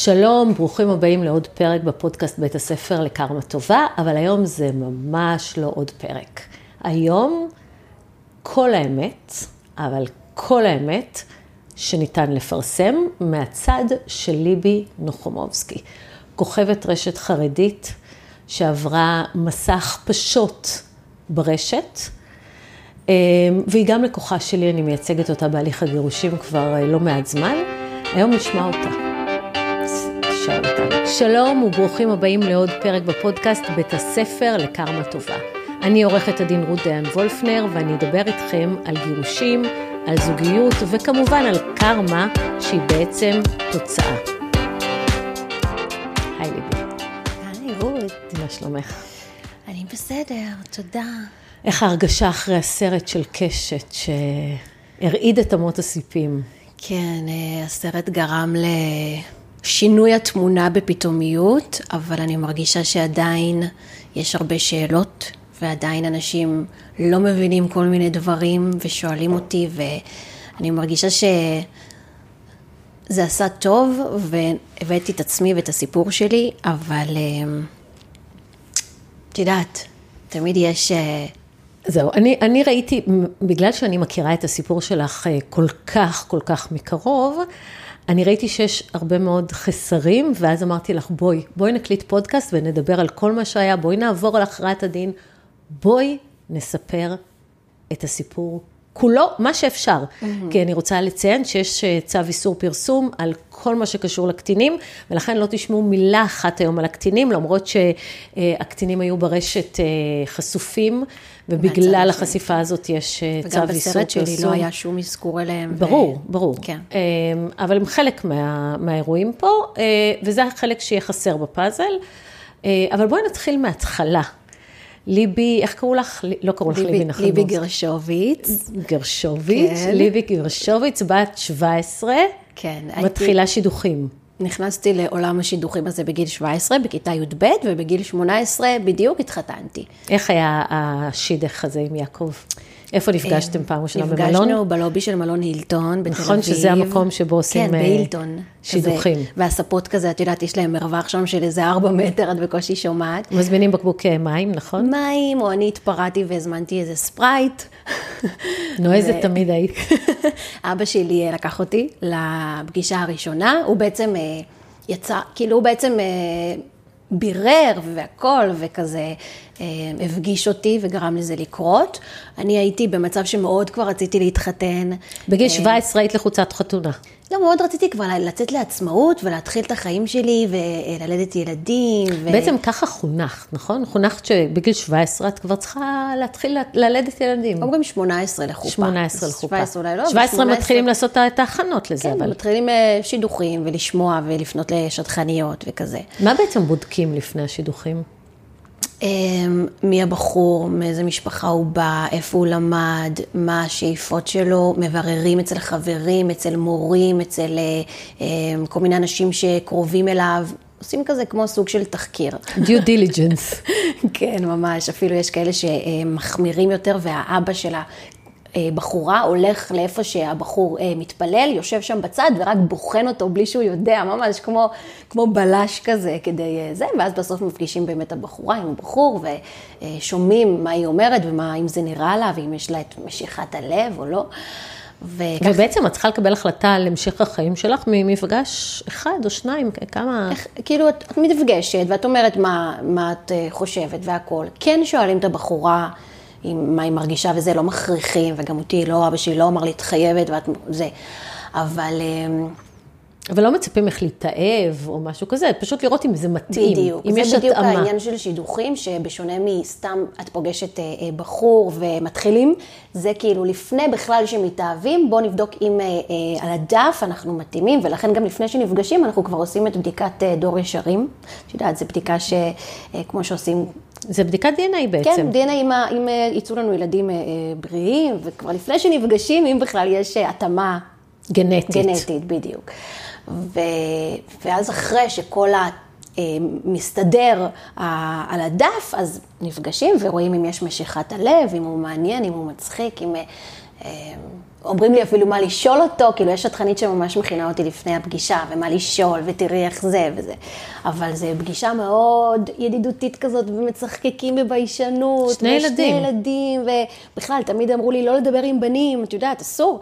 שלום, ברוכים הבאים לעוד פרק בפודקאסט בית הספר לקרמה טובה, אבל היום זה ממש לא עוד פרק. היום כל האמת, אבל כל האמת שניתן לפרסם מהצד של ליבי נוחומובסקי, כוכבת רשת חרדית שעברה מסע הכפשות ברשת, אה, והיא גם לקוחה שלי, אני מייצגת אותה בהליך הגירושים כבר אה, לא מעט זמן. היום נשמע אותה. שלום וברוכים הבאים לעוד פרק בפודקאסט בית הספר לקרמה טובה. אני עורכת הדין רות דיין וולפנר ואני אדבר איתכם על גירושים, על זוגיות וכמובן על קרמה שהיא בעצם תוצאה. היי ליבי. היי רות. מה שלומך? אני בסדר, תודה. איך ההרגשה אחרי הסרט של קשת שהרעיד את אמות הסיפים? כן, אה, הסרט גרם ל... שינוי התמונה בפתאומיות, אבל אני מרגישה שעדיין יש הרבה שאלות, ועדיין אנשים לא מבינים כל מיני דברים ושואלים אותי, ואני מרגישה שזה עשה טוב, והבאתי את עצמי ואת הסיפור שלי, אבל אמ, את יודעת, תמיד יש... אה, זהו, אני, אני ראיתי, בגלל שאני מכירה את הסיפור שלך אה, כל כך, כל כך מקרוב, אני ראיתי שיש הרבה מאוד חסרים, ואז אמרתי לך, בואי, בואי נקליט פודקאסט ונדבר על כל מה שהיה, בואי נעבור על הכרעת הדין, בואי נספר את הסיפור כולו, מה שאפשר. Mm-hmm. כי אני רוצה לציין שיש אה, צו איסור פרסום על כל מה שקשור לקטינים, ולכן לא תשמעו מילה אחת היום על הקטינים, למרות שהקטינים היו ברשת אה, חשופים. ובגלל החשיפה הזאת יש אה, צו איסור פרסום. וגם בסרט שלי לא היה שום אזכור אליהם. ברור, ו... ברור. כן. אמ, אבל הם חלק מה, מהאירועים פה, וזה החלק שיהיה חסר בפאזל. אבל בואי נתחיל מההתחלה. ליבי, איך קראו לך? לא קראו לך ליבי נחלמוס. ליבי גרשוביץ. גרשוביץ, כן. ליבי גרשוביץ, בת 17. כן. מתחילה הייתי... שידוכים. נכנסתי לעולם השידוכים הזה בגיל 17, בכיתה י"ב, ובגיל 18 בדיוק התחתנתי. איך היה השידך הזה עם יעקב? איפה נפגשתם פעם ראשונה במלון? נפגשנו בלובי של מלון הילטון בתל אביב. נכון, שזה המקום שבו עושים כן, בהילטון. שידוכים. כזה, והספות כזה, את יודעת, יש להם מרווח שם של איזה ארבע מטר, את בקושי שומעת. מזמינים בקבוק מים, נכון? מים, או אני התפרעתי והזמנתי איזה ספרייט. נועזת ו... תמיד היית. אבא שלי לקח אותי לפגישה הראשונה, הוא בעצם אה, יצא, כאילו הוא בעצם... אה, בירר והכל, וכזה אה, הפגיש אותי וגרם לזה לקרות. אני הייתי במצב שמאוד כבר רציתי להתחתן. בגיל 17 אה, היית לחוצת חתונה. לא, מאוד רציתי כבר לצאת לעצמאות ולהתחיל את החיים שלי וללדת ילדים. ו... בעצם ככה חונכת, נכון? חונכת שבגיל 17 את כבר צריכה להתחיל ללדת ילדים. אומרים 18 לחופה. 18 לחופה. 17 אולי לא. 17 18... מתחילים לעשות את ההכנות לזה, כן, אבל... מתחילים אה, שידוכים ולשמוע ולפנות לשדכניות וכזה. מה בעצם בודקים לפני השידוכים? אמ, מי הבחור, מאיזה משפחה הוא בא, איפה הוא למד, מה השאיפות שלו, מבררים אצל חברים, אצל מורים, אצל אה, אמ, כל מיני אנשים שקרובים אליו. עושים כזה כמו סוג של תחקיר. due diligence. כן, ממש. אפילו יש כאלה שמחמירים יותר, והאבא אה, בחורה הולך לאיפה שהבחור אה, מתפלל, יושב שם בצד ורק בוחן אותו בלי שהוא יודע, ממש כמו, כמו בלש כזה כדי אה, זה, ואז בסוף מפגישים באמת הבחורה עם הבחור ושומעים מה היא אומרת ומה, אם זה נראה לה ואם יש לה את משיכת הלב או לא. וכך... ובעצם את צריכה לקבל החלטה על המשך החיים שלך ממפגש אחד או שניים, כמה... איך, כאילו, את, את מתפגשת ואת אומרת מה, מה את חושבת והכול. כן שואלים את הבחורה, עם מה היא מרגישה וזה, לא מכריחים, וגם אותי, לא, אבא שלי לא אמר לי, את חייבת, ואת זה. אבל... אמ, אבל לא מצפים איך להתאהב או משהו כזה, פשוט לראות אם זה מתאים, בדיוק. אם יש התאמה. זה בדיוק העניין של שידוכים, שבשונה מסתם את פוגשת אה, אה, בחור ומתחילים, זה כאילו לפני בכלל שמתאהבים, בואו נבדוק אם אה, על הדף אנחנו מתאימים, ולכן גם לפני שנפגשים אנחנו כבר עושים את בדיקת דור ישרים. את יודעת, זו בדיקה שכמו שעושים זה בדיקת DNA בעצם. כן, DNA אם, אם יצאו לנו ילדים בריאים, וכבר לפני שנפגשים, אם בכלל יש התאמה גנטית. גנטית, בדיוק. ו... ואז אחרי שכל ה... אה, מסתדר על הדף, אז נפגשים ורואים אם יש משיכת הלב, אם הוא מעניין, אם הוא מצחיק, אם... אומרים לי אפילו מה לשאול אותו, כאילו יש שטחנית שממש מכינה אותי לפני הפגישה, ומה לשאול, ותראי איך זה וזה. אבל זו פגישה מאוד ידידותית כזאת, ומצחקקים בביישנות. שני ילדים. ושני ילדים, ובכלל, תמיד אמרו לי לא לדבר עם בנים, את יודעת, אסור.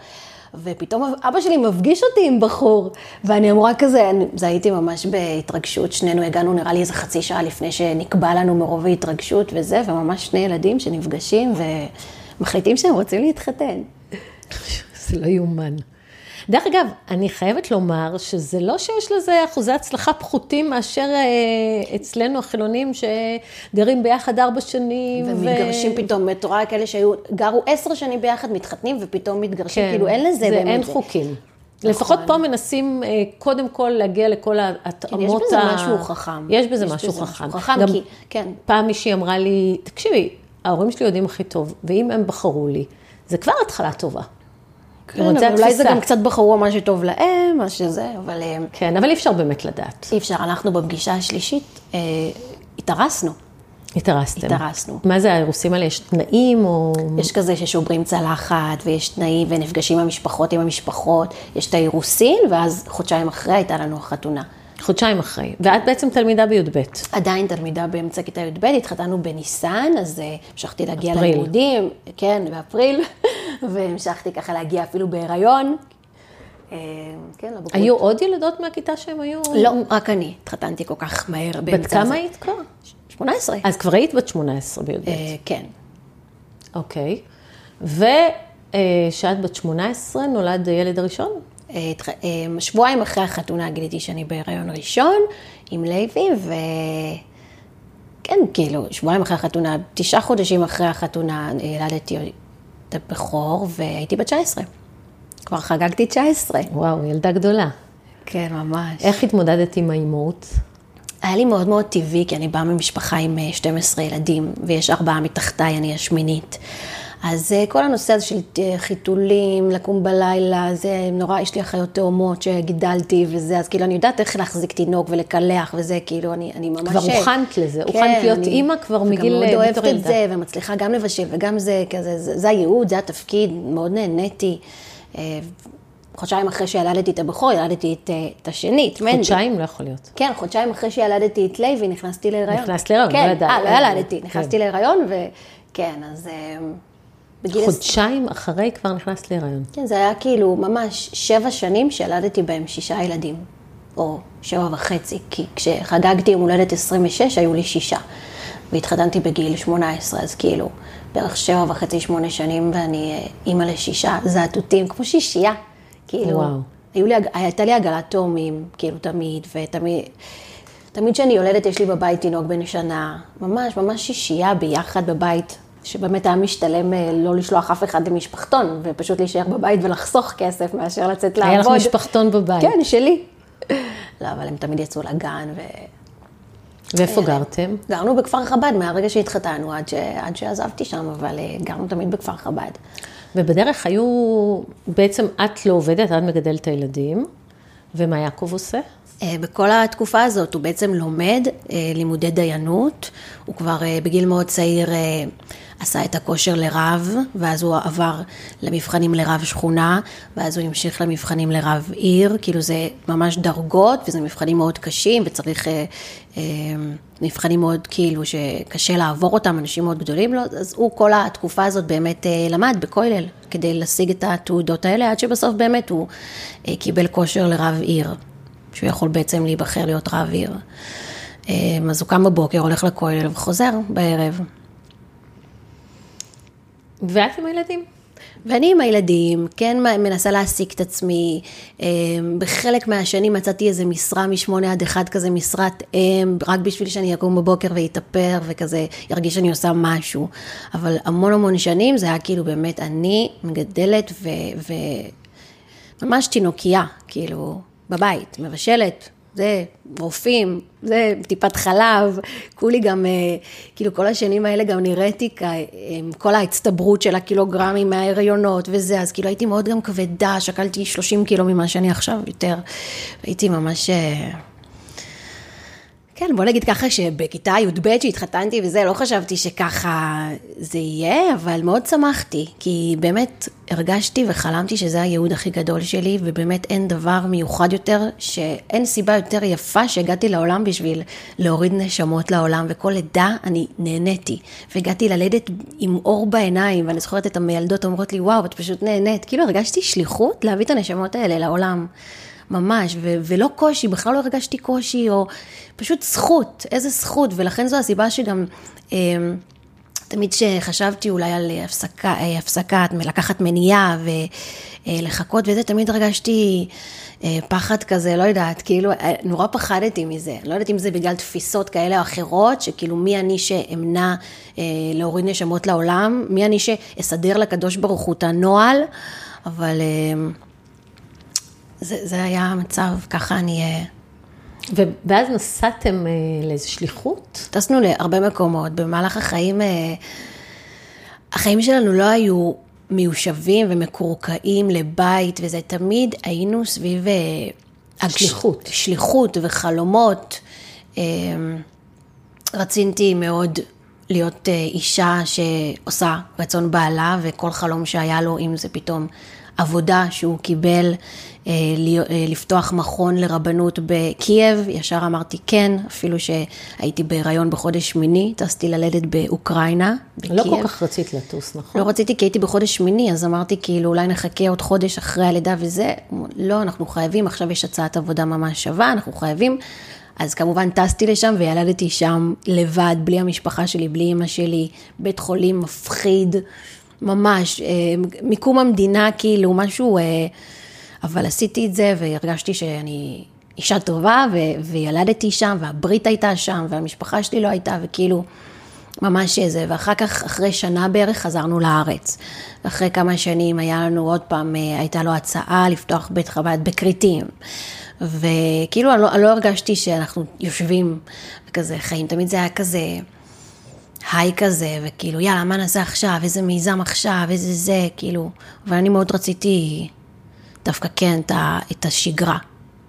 ופתאום אבא שלי מפגיש אותי עם בחור, ואני אמורה כזה, אני, זה הייתי ממש בהתרגשות, שנינו הגענו נראה לי איזה חצי שעה לפני שנקבע לנו מרוב ההתרגשות וזה, וממש שני ילדים שנפגשים ומחליטים שהם רוצים להתחתן. זה לא יאומן. דרך אגב, אני חייבת לומר שזה לא שיש לזה אחוזי הצלחה פחותים מאשר אה, אצלנו החילונים שגרים ביחד ארבע שנים. ומתגרשים ו... פתאום, את רואה כאלה שהיו, גרו עשר שנים ביחד, מתחתנים ופתאום מתגרשים, כן, כאילו אין לזה זה באמת. אין זה. חוקים. נכון. לפחות פה מנסים אה, קודם כל להגיע לכל ההתאמות. כן, יש בזה ה... משהו חכם. יש בזה יש משהו בזה חכם. חכם, גם כי, כן. פעם מישהי אמרה לי, תקשיבי, ההורים שלי יודעים הכי טוב, ואם הם בחרו לי, זה כבר התחלה טובה. כן, אבל אולי זה גם קצת בחרו מה שטוב להם, מה שזה, אבל... אה, כן, אבל אי אפשר באמת לדעת. אי אפשר, אנחנו בפגישה השלישית אה, התארסנו. התארסתם. התארסנו. מה זה האירוסים האלה? יש תנאים או... יש כזה ששוברים צלחת, ויש תנאים, ונפגשים המשפחות עם המשפחות. יש את האירוסין, ואז חודשיים אחרי הייתה לנו החתונה. חודשיים אחרי. ואת בעצם תלמידה בי"ב. עדיין תלמידה באמצע כיתה י"ב, התחתנו בניסן, אז המשכתי להגיע. ללימודים, כן, באפריל, והמשכתי ככה להגיע אפילו בהיריון. כן, לבגרות. היו עוד ילדות מהכיתה שהן היו? לא, רק אני. התחתנתי כל כך מהר בת כמה היית כבר? 18. אז כבר היית בת 18 בי"ב. כן. אוקיי. ושאת בת 18, נולד הילד הראשון? שבועיים אחרי החתונה גיליתי שאני בהיריון ראשון עם לוי, וכן, כאילו, שבועיים אחרי החתונה, תשעה חודשים אחרי החתונה ילדתי הבכור, והייתי בת 19. כבר חגגתי 19. וואו, ילדה גדולה. כן, ממש. איך התמודדת עם האימהות? היה לי מאוד מאוד טבעי, כי אני באה ממשפחה עם 12 ילדים, ויש ארבעה מתחתיי, אני השמינית. אז אה, כל הנושא הזה של אה, חיתולים, לקום בלילה, זה נורא, יש לי אחיות תאומות שגידלתי וזה, אז כאילו אני יודעת איך להחזיק תינוק ולקלח וזה, כאילו אני, אני ממש... כבר הוכנת לזה, כן, הוכנת להיות אני, אימא כבר מגיל... וגם מאוד אה, אוהבת את זה, ומצליחה גם לבשל, וגם זה כזה, זה, זה הייעוד, זה התפקיד, מאוד נהניתי. חודשיים אחרי שילדתי את הבכור, ילדתי את, את השני, את מנדי. חודשיים לא יכול להיות. כן, חודשיים אחרי שילדתי את לוי, נכנסתי להיריון. נכנסת להיריון, כן, לא ידעתי. אה, לא ילדתי, נכנסתי כן. להיריון, וכן, אז... חודשיים אחרי כבר נכנסת להיריון. כן, זה היה כאילו ממש שבע שנים שילדתי בהם שישה ילדים, או שבע וחצי, כי כשחגגתי יום הולדת 26 היו לי שישה, והתחתנתי בגיל 18, אז כאילו בערך שבע וחצי, שמונה שנים, ואני אה, אימא לשישה זעתותים, כמו שישייה, כאילו. וואו. היו לי, הייתה לי עגלת תאומים, כאילו תמיד, ותמיד... תמיד כשאני יולדת יש לי בבית תינוק בן שנה, ממש, ממש שישייה ביחד בבית, שבאמת היה משתלם אה, לא לשלוח אף אחד למשפחתון, ופשוט להישאר בבית ולחסוך כסף מאשר לצאת לעבוד. היה לך משפחתון בבית. כן, שלי. לא, אבל הם תמיד יצאו לגן ו... ואיפה אה, גרתם? גרנו בכפר חב"ד מהרגע שהתחתנו עד, ש... עד שעזבתי שם, אבל אה, גרנו תמיד בכפר חב"ד. ובדרך היו, בעצם את לא עובדת, את מגדלת את הילדים, ומה יעקב עושה? בכל התקופה הזאת הוא בעצם לומד לימודי דיינות, הוא כבר בגיל מאוד צעיר עשה את הכושר לרב, ואז הוא עבר למבחנים לרב שכונה, ואז הוא המשיך למבחנים לרב עיר, כאילו זה ממש דרגות, וזה מבחנים מאוד קשים, וצריך אה, אה, מבחנים מאוד כאילו שקשה לעבור אותם, אנשים מאוד גדולים לו, אז הוא כל התקופה הזאת באמת אה, למד בכולל, כדי להשיג את התעודות האלה, עד שבסוף באמת הוא אה, קיבל כושר לרב עיר, שהוא יכול בעצם להיבחר להיות רב עיר. אה, אז הוא קם בבוקר, הולך לכולל וחוזר בערב. ואת עם הילדים? ואני עם הילדים, כן מנסה להעסיק את עצמי. אה, בחלק מהשנים מצאתי איזה משרה משמונה עד אחד כזה, משרת אם, רק בשביל שאני אקום בבוקר ואתאפר וכזה, ירגיש שאני עושה משהו. אבל המון המון שנים זה היה כאילו באמת אני מגדלת וממש תינוקייה, כאילו, בבית, מבשלת, זה רופאים, זה טיפת חלב, כולי גם, אה, כאילו כל השנים האלה גם נראיתי עם כל ההצטברות של הקילוגרמים מההריונות וזה, אז כאילו הייתי מאוד גם כבדה, שקלתי 30 קילו ממה שאני עכשיו יותר, הייתי ממש... כן, בוא נגיד ככה שבכיתה י"ב שהתחתנתי וזה, לא חשבתי שככה זה יהיה, אבל מאוד שמחתי, כי באמת הרגשתי וחלמתי שזה הייעוד הכי גדול שלי, ובאמת אין דבר מיוחד יותר, שאין סיבה יותר יפה שהגעתי לעולם בשביל להוריד נשמות לעולם, וכל לידה אני נהניתי, והגעתי ללדת עם אור בעיניים, ואני זוכרת את המיילדות אומרות לי, וואו, את פשוט נהנית, כאילו הרגשתי שליחות להביא את הנשמות האלה לעולם. ממש, ו- ולא קושי, בכלל לא הרגשתי קושי, או פשוט זכות, איזה זכות, ולכן זו הסיבה שגם... אה, תמיד כשחשבתי אולי על הפסקה, אה, הפסקה, לקחת מניעה ולחכות וזה, תמיד הרגשתי אה, פחד כזה, לא יודעת, כאילו, נורא פחדתי מזה. לא יודעת אם זה בגלל תפיסות כאלה או אחרות, שכאילו מי אני שאמנע להוריד נשמות לעולם, מי אני שאסדר לקדוש ברוך הוא את הנוהל, אבל זה, זה היה המצב, ככה אני... אה, ואז נסעתם אה, לאיזו שליחות? טסנו להרבה מקומות. במהלך החיים, אה, החיים שלנו לא היו מיושבים ומקורקעים לבית, וזה תמיד היינו סביב... שליחות. שליחות וחלומות. רציתי מאוד להיות אישה שעושה רצון בעלה, וכל חלום שהיה לו, אם זה פתאום עבודה שהוא קיבל אה, אה, לפתוח מכון לרבנות בקייב, ישר אמרתי כן, אפילו שהייתי בהיריון בחודש שמיני, טסתי ללדת באוקראינה, בקייב. לא כל כך רצית לטוס, נכון? לא רציתי כי הייתי בחודש שמיני, אז אמרתי כאילו אולי נחכה עוד חודש אחרי הלידה וזה, לא, אנחנו חייבים, עכשיו יש הצעת עבודה ממש שווה, אנחנו חייבים. אז כמובן טסתי לשם וילדתי שם לבד, בלי המשפחה שלי, בלי אמא שלי, בית חולים מפחיד. ממש, אה, מיקום המדינה, כאילו, משהו, אה, אבל עשיתי את זה והרגשתי שאני אישה טובה, ו- וילדתי שם, והברית הייתה שם, והמשפחה שלי לא הייתה, וכאילו, ממש זה. ואחר כך, אחרי שנה בערך, חזרנו לארץ. אחרי כמה שנים היה לנו עוד פעם, אה, הייתה לו הצעה לפתוח בית חב"ד בכרתים. וכאילו, אני לא, אני לא הרגשתי שאנחנו יושבים וכזה חיים, תמיד זה היה כזה... היי כזה, וכאילו, יאללה, מה נעשה עכשיו, איזה מיזם עכשיו, איזה זה, כאילו, אבל אני מאוד רציתי דווקא כן את, את השגרה.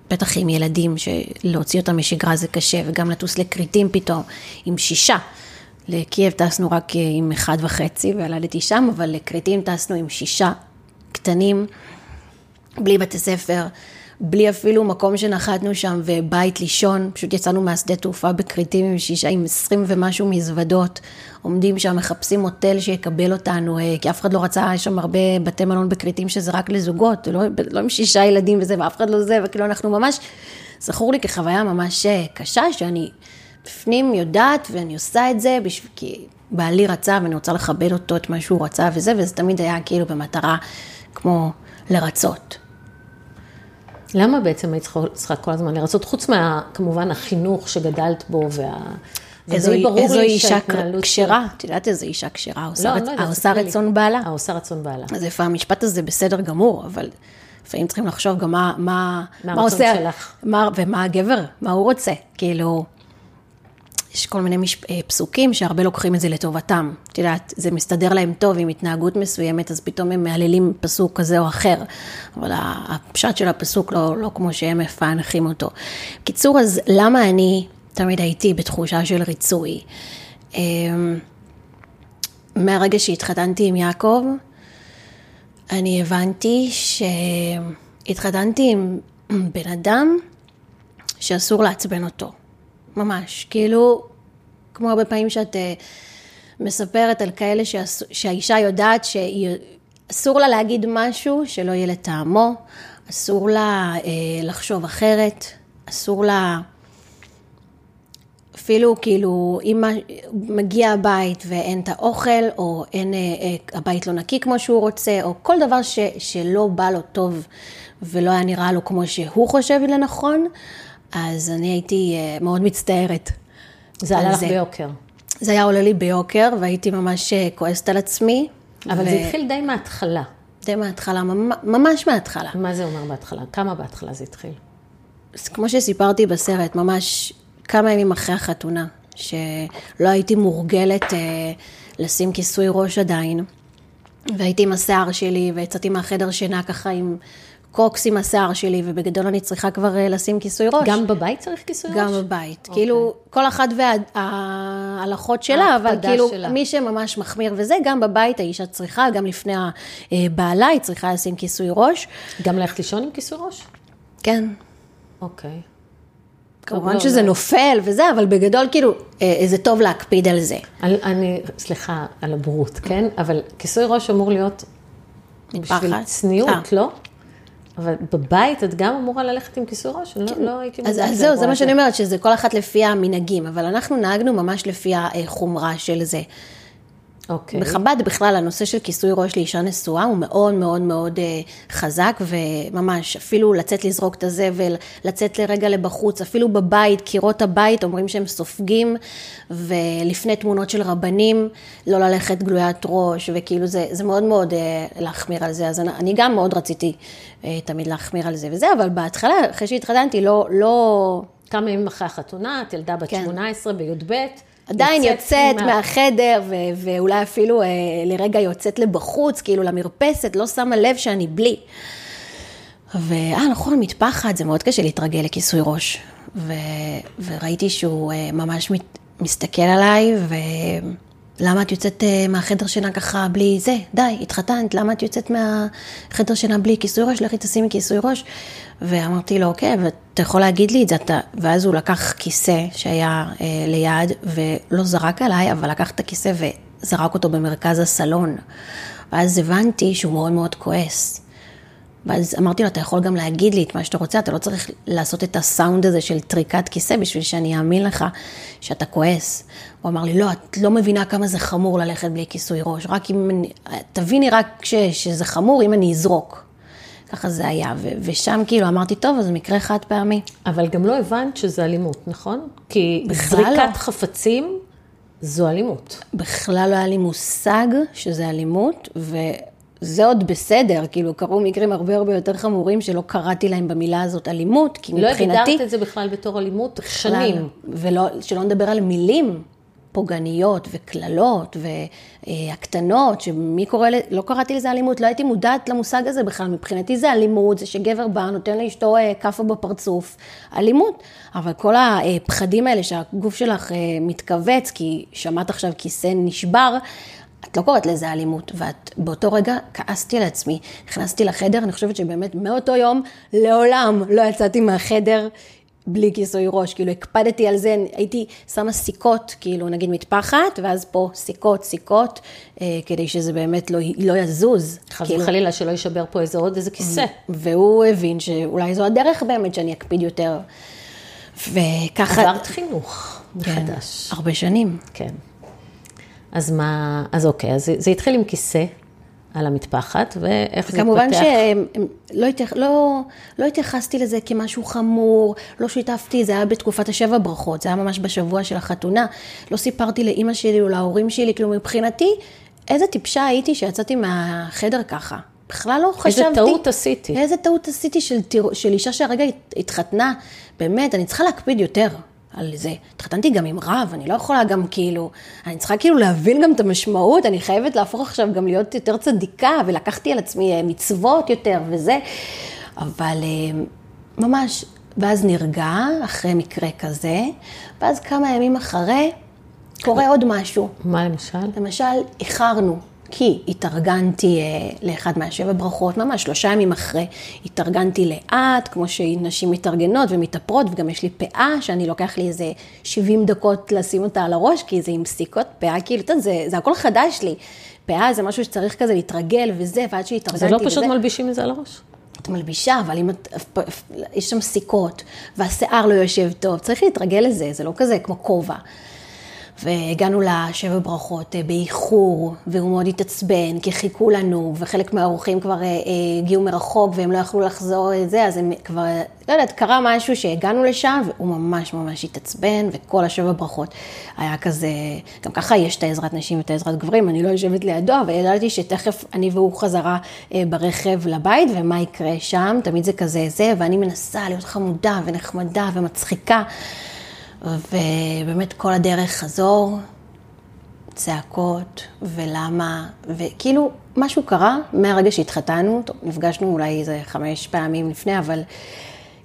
בטח עם ילדים, שלהוציא אותם משגרה זה קשה, וגם לטוס לכריתים פתאום, עם שישה. לקייב טסנו רק עם אחד וחצי, וילדתי שם, אבל לכריתים טסנו עם שישה קטנים, בלי בתי ספר. בלי אפילו מקום שנחתנו שם ובית לישון, פשוט יצאנו מהשדה תעופה בכריתים עם שישה, עם עשרים ומשהו מזוודות, עומדים שם, מחפשים מוטל שיקבל אותנו, אה, כי אף אחד לא רצה, יש שם הרבה בתי מלון בכריתים שזה רק לזוגות, לא, לא עם שישה ילדים וזה, ואף אחד לא זה, וכאילו אנחנו ממש, זכור לי כחוויה ממש אה, קשה, שאני בפנים יודעת ואני עושה את זה, בשביל, כי בעלי רצה ואני רוצה לכבד אותו, את מה שהוא רצה וזה, וזה תמיד היה כאילו במטרה כמו לרצות. למה בעצם היית צריכה כל הזמן לרצות, חוץ מה, כמובן, החינוך שגדלת בו וה... איזו, איזו אישה כשרה, את יודעת איזו אישה כשרה, העושה לא, לא רצון בעלה. העושה רצון בעלה. אז איפה המשפט הזה בסדר גמור, אבל לפעמים צריכים לחשוב גם מה, מה, מה, מה עושה, שלך. מה, ומה הגבר, מה הוא רוצה, כאילו, יש כל מיני מש... אה, פסוקים שהרבה לוקחים את זה לטובתם. את יודעת, זה מסתדר להם טוב עם התנהגות מסוימת, אז פתאום הם מהללים פסוק כזה או אחר. אבל הפשט של הפסוק לא, לא כמו שהם מפענחים אותו. קיצור, אז למה אני תמיד הייתי בתחושה של ריצוי? אמ, מהרגע שהתחתנתי עם יעקב, אני הבנתי שהתחתנתי עם בן אדם שאסור לעצבן אותו. ממש. כאילו, כמו הרבה פעמים שאת uh, מספרת על כאלה שאס, שהאישה יודעת שאסור לה להגיד משהו שלא יהיה לטעמו, אסור לה uh, לחשוב אחרת, אסור לה... אפילו כאילו אם מגיע הבית ואין את האוכל, או אין, אה, הבית לא נקי כמו שהוא רוצה, או כל דבר ש, שלא בא לו טוב ולא היה נראה לו כמו שהוא חושב לנכון, אז אני הייתי אה, מאוד מצטערת. זה עלה לך ביוקר. זה היה עולה לי ביוקר, והייתי ממש אה, כועסת על עצמי. אבל ו... זה התחיל די מההתחלה. די מההתחלה, ממש מההתחלה. מה זה אומר בהתחלה? כמה בהתחלה זה התחיל? אז כמו שסיפרתי בסרט, ממש כמה ימים אחרי החתונה, שלא הייתי מורגלת אה, לשים כיסוי ראש עדיין, והייתי עם השיער שלי, ויצאתי מהחדר שינה ככה עם קוקס עם השיער שלי, ובגדול אני צריכה כבר אה, לשים כיסוי ראש. גם בבית צריך כיסוי ראש? גם בבית. Okay. כאילו, כל אחת וההלכות שלה, אבל כאילו, שלה. מי שממש מחמיר וזה, גם בבית האישה צריכה, גם לפני הבעלה, היא צריכה לשים כיסוי ראש. גם ללכת לישון עם כיסוי ראש? כן. אוקיי. Okay. כמובן לא, שזה לא. נופל וזה, אבל בגדול, כאילו, אה, זה טוב להקפיד על זה. אני, אני סליחה על הבורות, כן? אבל כיסוי ראש אמור להיות בשביל צניעות, 아. אה. לא? אבל בבית את גם אמורה ללכת עם כיסוי ראש, לא, כן. לא הייתי מודעת. אז, אז זהו, זה מה שאני אומרת, שזה כל אחת לפי המנהגים, אבל אנחנו נהגנו ממש לפי החומרה של זה. אוקיי. בחב"ד בכלל, הנושא של כיסוי ראש לאישה נשואה הוא מאוד מאוד מאוד uh, חזק, וממש, אפילו לצאת לזרוק את הזבל, לצאת לרגע לבחוץ, אפילו בבית, קירות הבית אומרים שהם סופגים, ולפני תמונות של רבנים, לא ללכת גלוית ראש, וכאילו זה, זה מאוד מאוד uh, להחמיר על זה, אז אני, אני גם מאוד רציתי uh, תמיד להחמיר על זה וזה, אבל בהתחלה, אחרי שהתחתנתי, לא, לא... כמה ימים אחרי החתונה, את ילדה בת כן. 18 בי"ב. עדיין יוצאת, יוצאת מה... מהחדר, ו- ואולי אפילו אה, לרגע יוצאת לבחוץ, כאילו למרפסת, לא שמה לב שאני בלי. ואה, נכון, מטפחת, זה מאוד קשה להתרגל לכיסוי ראש. ו- וראיתי שהוא אה, ממש מת- מסתכל עליי, ו... למה את יוצאת אה, מהחדר שינה ככה בלי זה? די, התחתנת, למה את יוצאת מהחדר שינה בלי כיסוי ראש? לכי תשימי כיסוי ראש. ואמרתי לו, אוקיי, ואתה יכול להגיד לי את זה, אתה... ואז הוא לקח כיסא שהיה אה, ליד, ולא זרק עליי, אבל לקח את הכיסא וזרק אותו במרכז הסלון. ואז הבנתי שהוא מאוד מאוד כועס. ואז אמרתי לו, אתה יכול גם להגיד לי את מה שאתה רוצה, אתה לא צריך לעשות את הסאונד הזה של טריקת כיסא בשביל שאני אאמין לך שאתה כועס. הוא אמר לי, לא, את לא מבינה כמה זה חמור ללכת בלי כיסוי ראש, רק אם, אני, תביני רק ש, שזה חמור אם אני אזרוק. ככה זה היה, ו- ושם כאילו אמרתי, טוב, אז מקרה חד פעמי. אבל גם לא הבנת שזה אלימות, נכון? כי זריקת לא. חפצים זו אלימות. בכלל לא היה לי מושג שזה אלימות, ו... זה עוד בסדר, כאילו קרו מקרים הרבה הרבה יותר חמורים שלא קראתי להם במילה הזאת אלימות, כי לא מבחינתי... לא הגדרת את זה בכלל בתור אלימות שנים. ושלא נדבר על מילים פוגעניות וקללות והקטנות, שמי קורא, לא קראתי לזה אלימות, לא הייתי מודעת למושג הזה בכלל, מבחינתי זה אלימות, זה שגבר בא, נותן לאשתו אה, כאפה בפרצוף, אלימות. אבל כל הפחדים האלה שהגוף שלך אה, מתכווץ, כי שמעת עכשיו כיסא נשבר, את לא קוראת לזה אלימות, ואת באותו רגע כעסתי על עצמי, נכנסתי לחדר, אני חושבת שבאמת מאותו יום לעולם לא יצאתי מהחדר בלי כיסוי ראש, כאילו הקפדתי על זה, הייתי שמה סיכות, כאילו נגיד מטפחת, ואז פה סיכות, סיכות, אה, כדי שזה באמת לא, לא יזוז. חס כאילו. וחלילה שלא יישבר פה איזה עוד איזה כיסא. והוא הבין שאולי זו הדרך באמת שאני אקפיד יותר. וככה... עברת חינוך כן, מחדש. הרבה שנים. כן. אז מה, אז אוקיי, אז זה התחיל עם כיסא. על המטפחת, ואיך זה התפתח? כמובן שלא לא, לא התייחסתי לזה כמשהו חמור, לא שיתפתי, זה היה בתקופת השבע ברכות, זה היה ממש בשבוע של החתונה. לא סיפרתי לאימא שלי או להורים שלי, כאילו מבחינתי, איזה טיפשה הייתי שיצאתי מהחדר ככה. בכלל לא חשבתי. איזה טעות עשיתי. איזה טעות עשיתי של, של אישה שהרגע התחתנה. באמת, אני צריכה להקפיד יותר. על זה. התחתנתי גם עם רב, אני לא יכולה גם כאילו, אני צריכה כאילו להבין גם את המשמעות, אני חייבת להפוך עכשיו גם להיות יותר צדיקה, ולקחתי על עצמי אה, מצוות יותר וזה, אבל אה, ממש, ואז נרגע אחרי מקרה כזה, ואז כמה ימים אחרי, קורה עוד משהו. מה למשל? למשל, איחרנו. כי התארגנתי אה, לאחד מהשבע ברכות, ממש שלושה ימים אחרי, התארגנתי לאט, כמו שנשים מתארגנות ומתאפרות, וגם יש לי פאה, שאני לוקח לי איזה 70 דקות לשים אותה על הראש, כי זה עם סיכות פאה, כאילו, אתה יודע, זה, זה הכל חדש לי. פאה זה משהו שצריך כזה להתרגל וזה, ועד שהתארגנתי וזה. זה לא פשוט וזה... מלבישים את זה על הראש? את מלבישה, אבל אם את, יש שם סיכות, והשיער לא יושב טוב, צריך להתרגל לזה, זה לא כזה כמו כובע. והגענו לשבע ברכות אה, באיחור, והוא מאוד התעצבן, כי חיכו לנו, וחלק מהאורחים כבר אה, אה, הגיעו מרחוק והם לא יכלו לחזור זה, אז הם כבר, לא יודעת, קרה משהו שהגענו לשם, והוא ממש ממש התעצבן, וכל השבע ברכות היה כזה, גם ככה יש את העזרת נשים ואת העזרת גברים, אני לא יושבת לידו, אבל ידעתי שתכף אני והוא חזרה ברכב לבית, ומה יקרה שם, תמיד זה כזה זה, ואני מנסה להיות חמודה ונחמדה ומצחיקה. ובאמת כל הדרך חזור, צעקות, ולמה, וכאילו, משהו קרה מהרגע שהתחתנו, טוב, נפגשנו אולי איזה חמש פעמים לפני, אבל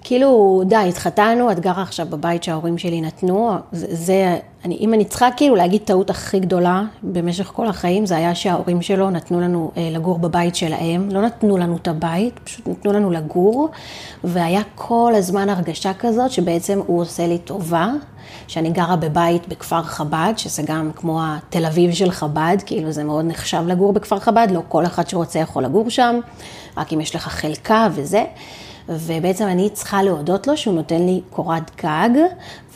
כאילו, די, התחתנו, את גרה עכשיו בבית שההורים שלי נתנו, זה, זה אני, אם אני צריכה כאילו להגיד טעות הכי גדולה במשך כל החיים, זה היה שההורים שלו נתנו לנו אה, לגור בבית שלהם, לא נתנו לנו את הבית, פשוט נתנו לנו לגור, והיה כל הזמן הרגשה כזאת שבעצם הוא עושה לי טובה, שאני גרה בבית בכפר חב"ד, שזה גם כמו התל אביב של חב"ד, כאילו זה מאוד נחשב לגור בכפר חב"ד, לא כל אחד שרוצה יכול לגור שם, רק אם יש לך חלקה וזה. ובעצם אני צריכה להודות לו שהוא נותן לי קורת גג,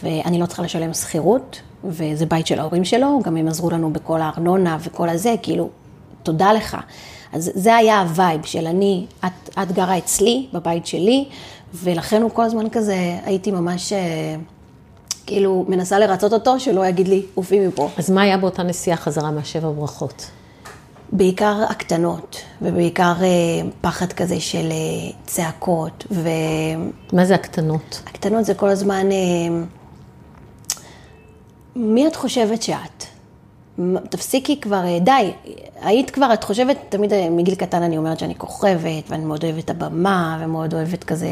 ואני לא צריכה לשלם שכירות, וזה בית של ההורים שלו, גם הם עזרו לנו בכל הארנונה וכל הזה, כאילו, תודה לך. אז זה היה ה vibe של אני, את, את גרה אצלי, בבית שלי, ולכן הוא כל הזמן כזה, הייתי ממש... אה, כאילו, מנסה לרצות אותו, שלא יגיד לי, עופי מפה. אז מה היה באותה נסיעה חזרה מהשבע ברכות? בעיקר הקטנות, ובעיקר אה, פחד כזה של אה, צעקות, ו... מה זה הקטנות? הקטנות זה כל הזמן, אה, מי את חושבת שאת? תפסיקי כבר, אה, די, היית כבר, את חושבת, תמיד אה, מגיל קטן אני אומרת שאני כוכבת, ואני מאוד אוהבת את הבמה, ומאוד אוהבת כזה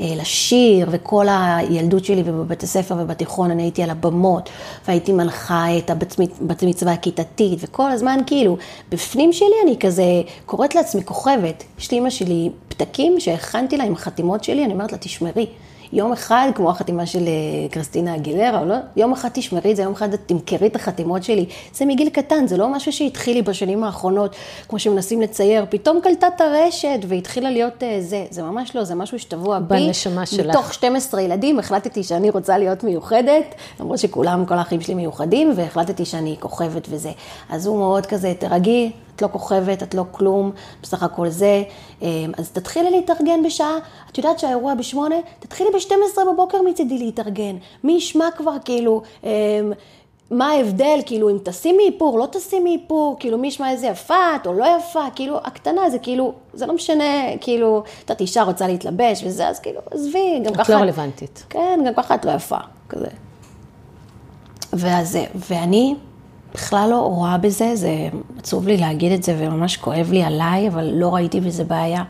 אה, לשיר, וכל הילדות שלי ובבית הספר ובתיכון אני הייתי על הבמות, והייתי מנחה את הבת מצווה הכיתתית, וכל הזמן כאילו, בפנים שלי אני כזה קוראת לעצמי כוכבת. יש לאמא שלי פתקים שהכנתי לה עם החתימות שלי, אני אומרת לה, תשמרי. יום אחד, כמו החתימה של אה, קריסטינה אגילרה, לא? יום אחד תשמרי את זה, יום אחד תמכרי את החתימות שלי. זה מגיל קטן, זה לא משהו שהתחיל לי בשנים האחרונות, כמו שמנסים לצייר, פתאום קלטה את הרשת והתחילה להיות אה, זה. זה ממש לא, זה משהו שטבוע בי. בנשמה שלך. מתוך 12 ילדים החלטתי שאני רוצה להיות מיוחדת, למרות שכולם, כל האחים שלי מיוחדים, והחלטתי שאני כוכבת וזה. אז הוא מאוד כזה, תרגי, את לא כוכבת, את לא כלום, בסך הכל זה. אמ, אז תתחילי להתארגן בשעה, את יודעת שהאירוע בשמונה, תתחילי ב-12 בבוקר מצידי להתארגן. מי ישמע כבר כאילו... אמ, מה ההבדל, כאילו, אם תשימי איפור, לא תשימי איפור, כאילו, מי ישמע איזה יפה את או לא יפה, כאילו, הקטנה זה כאילו, זה לא משנה, כאילו, את יודעת, אישה רוצה להתלבש וזה, אז כאילו, עזבי, גם את ככה... את לא רלוונטית. כן, גם ככה את לא יפה, כזה. ואז, ואני בכלל לא רואה בזה, זה עצוב לי להגיד את זה וממש כואב לי עליי, אבל לא ראיתי בזה בעיה.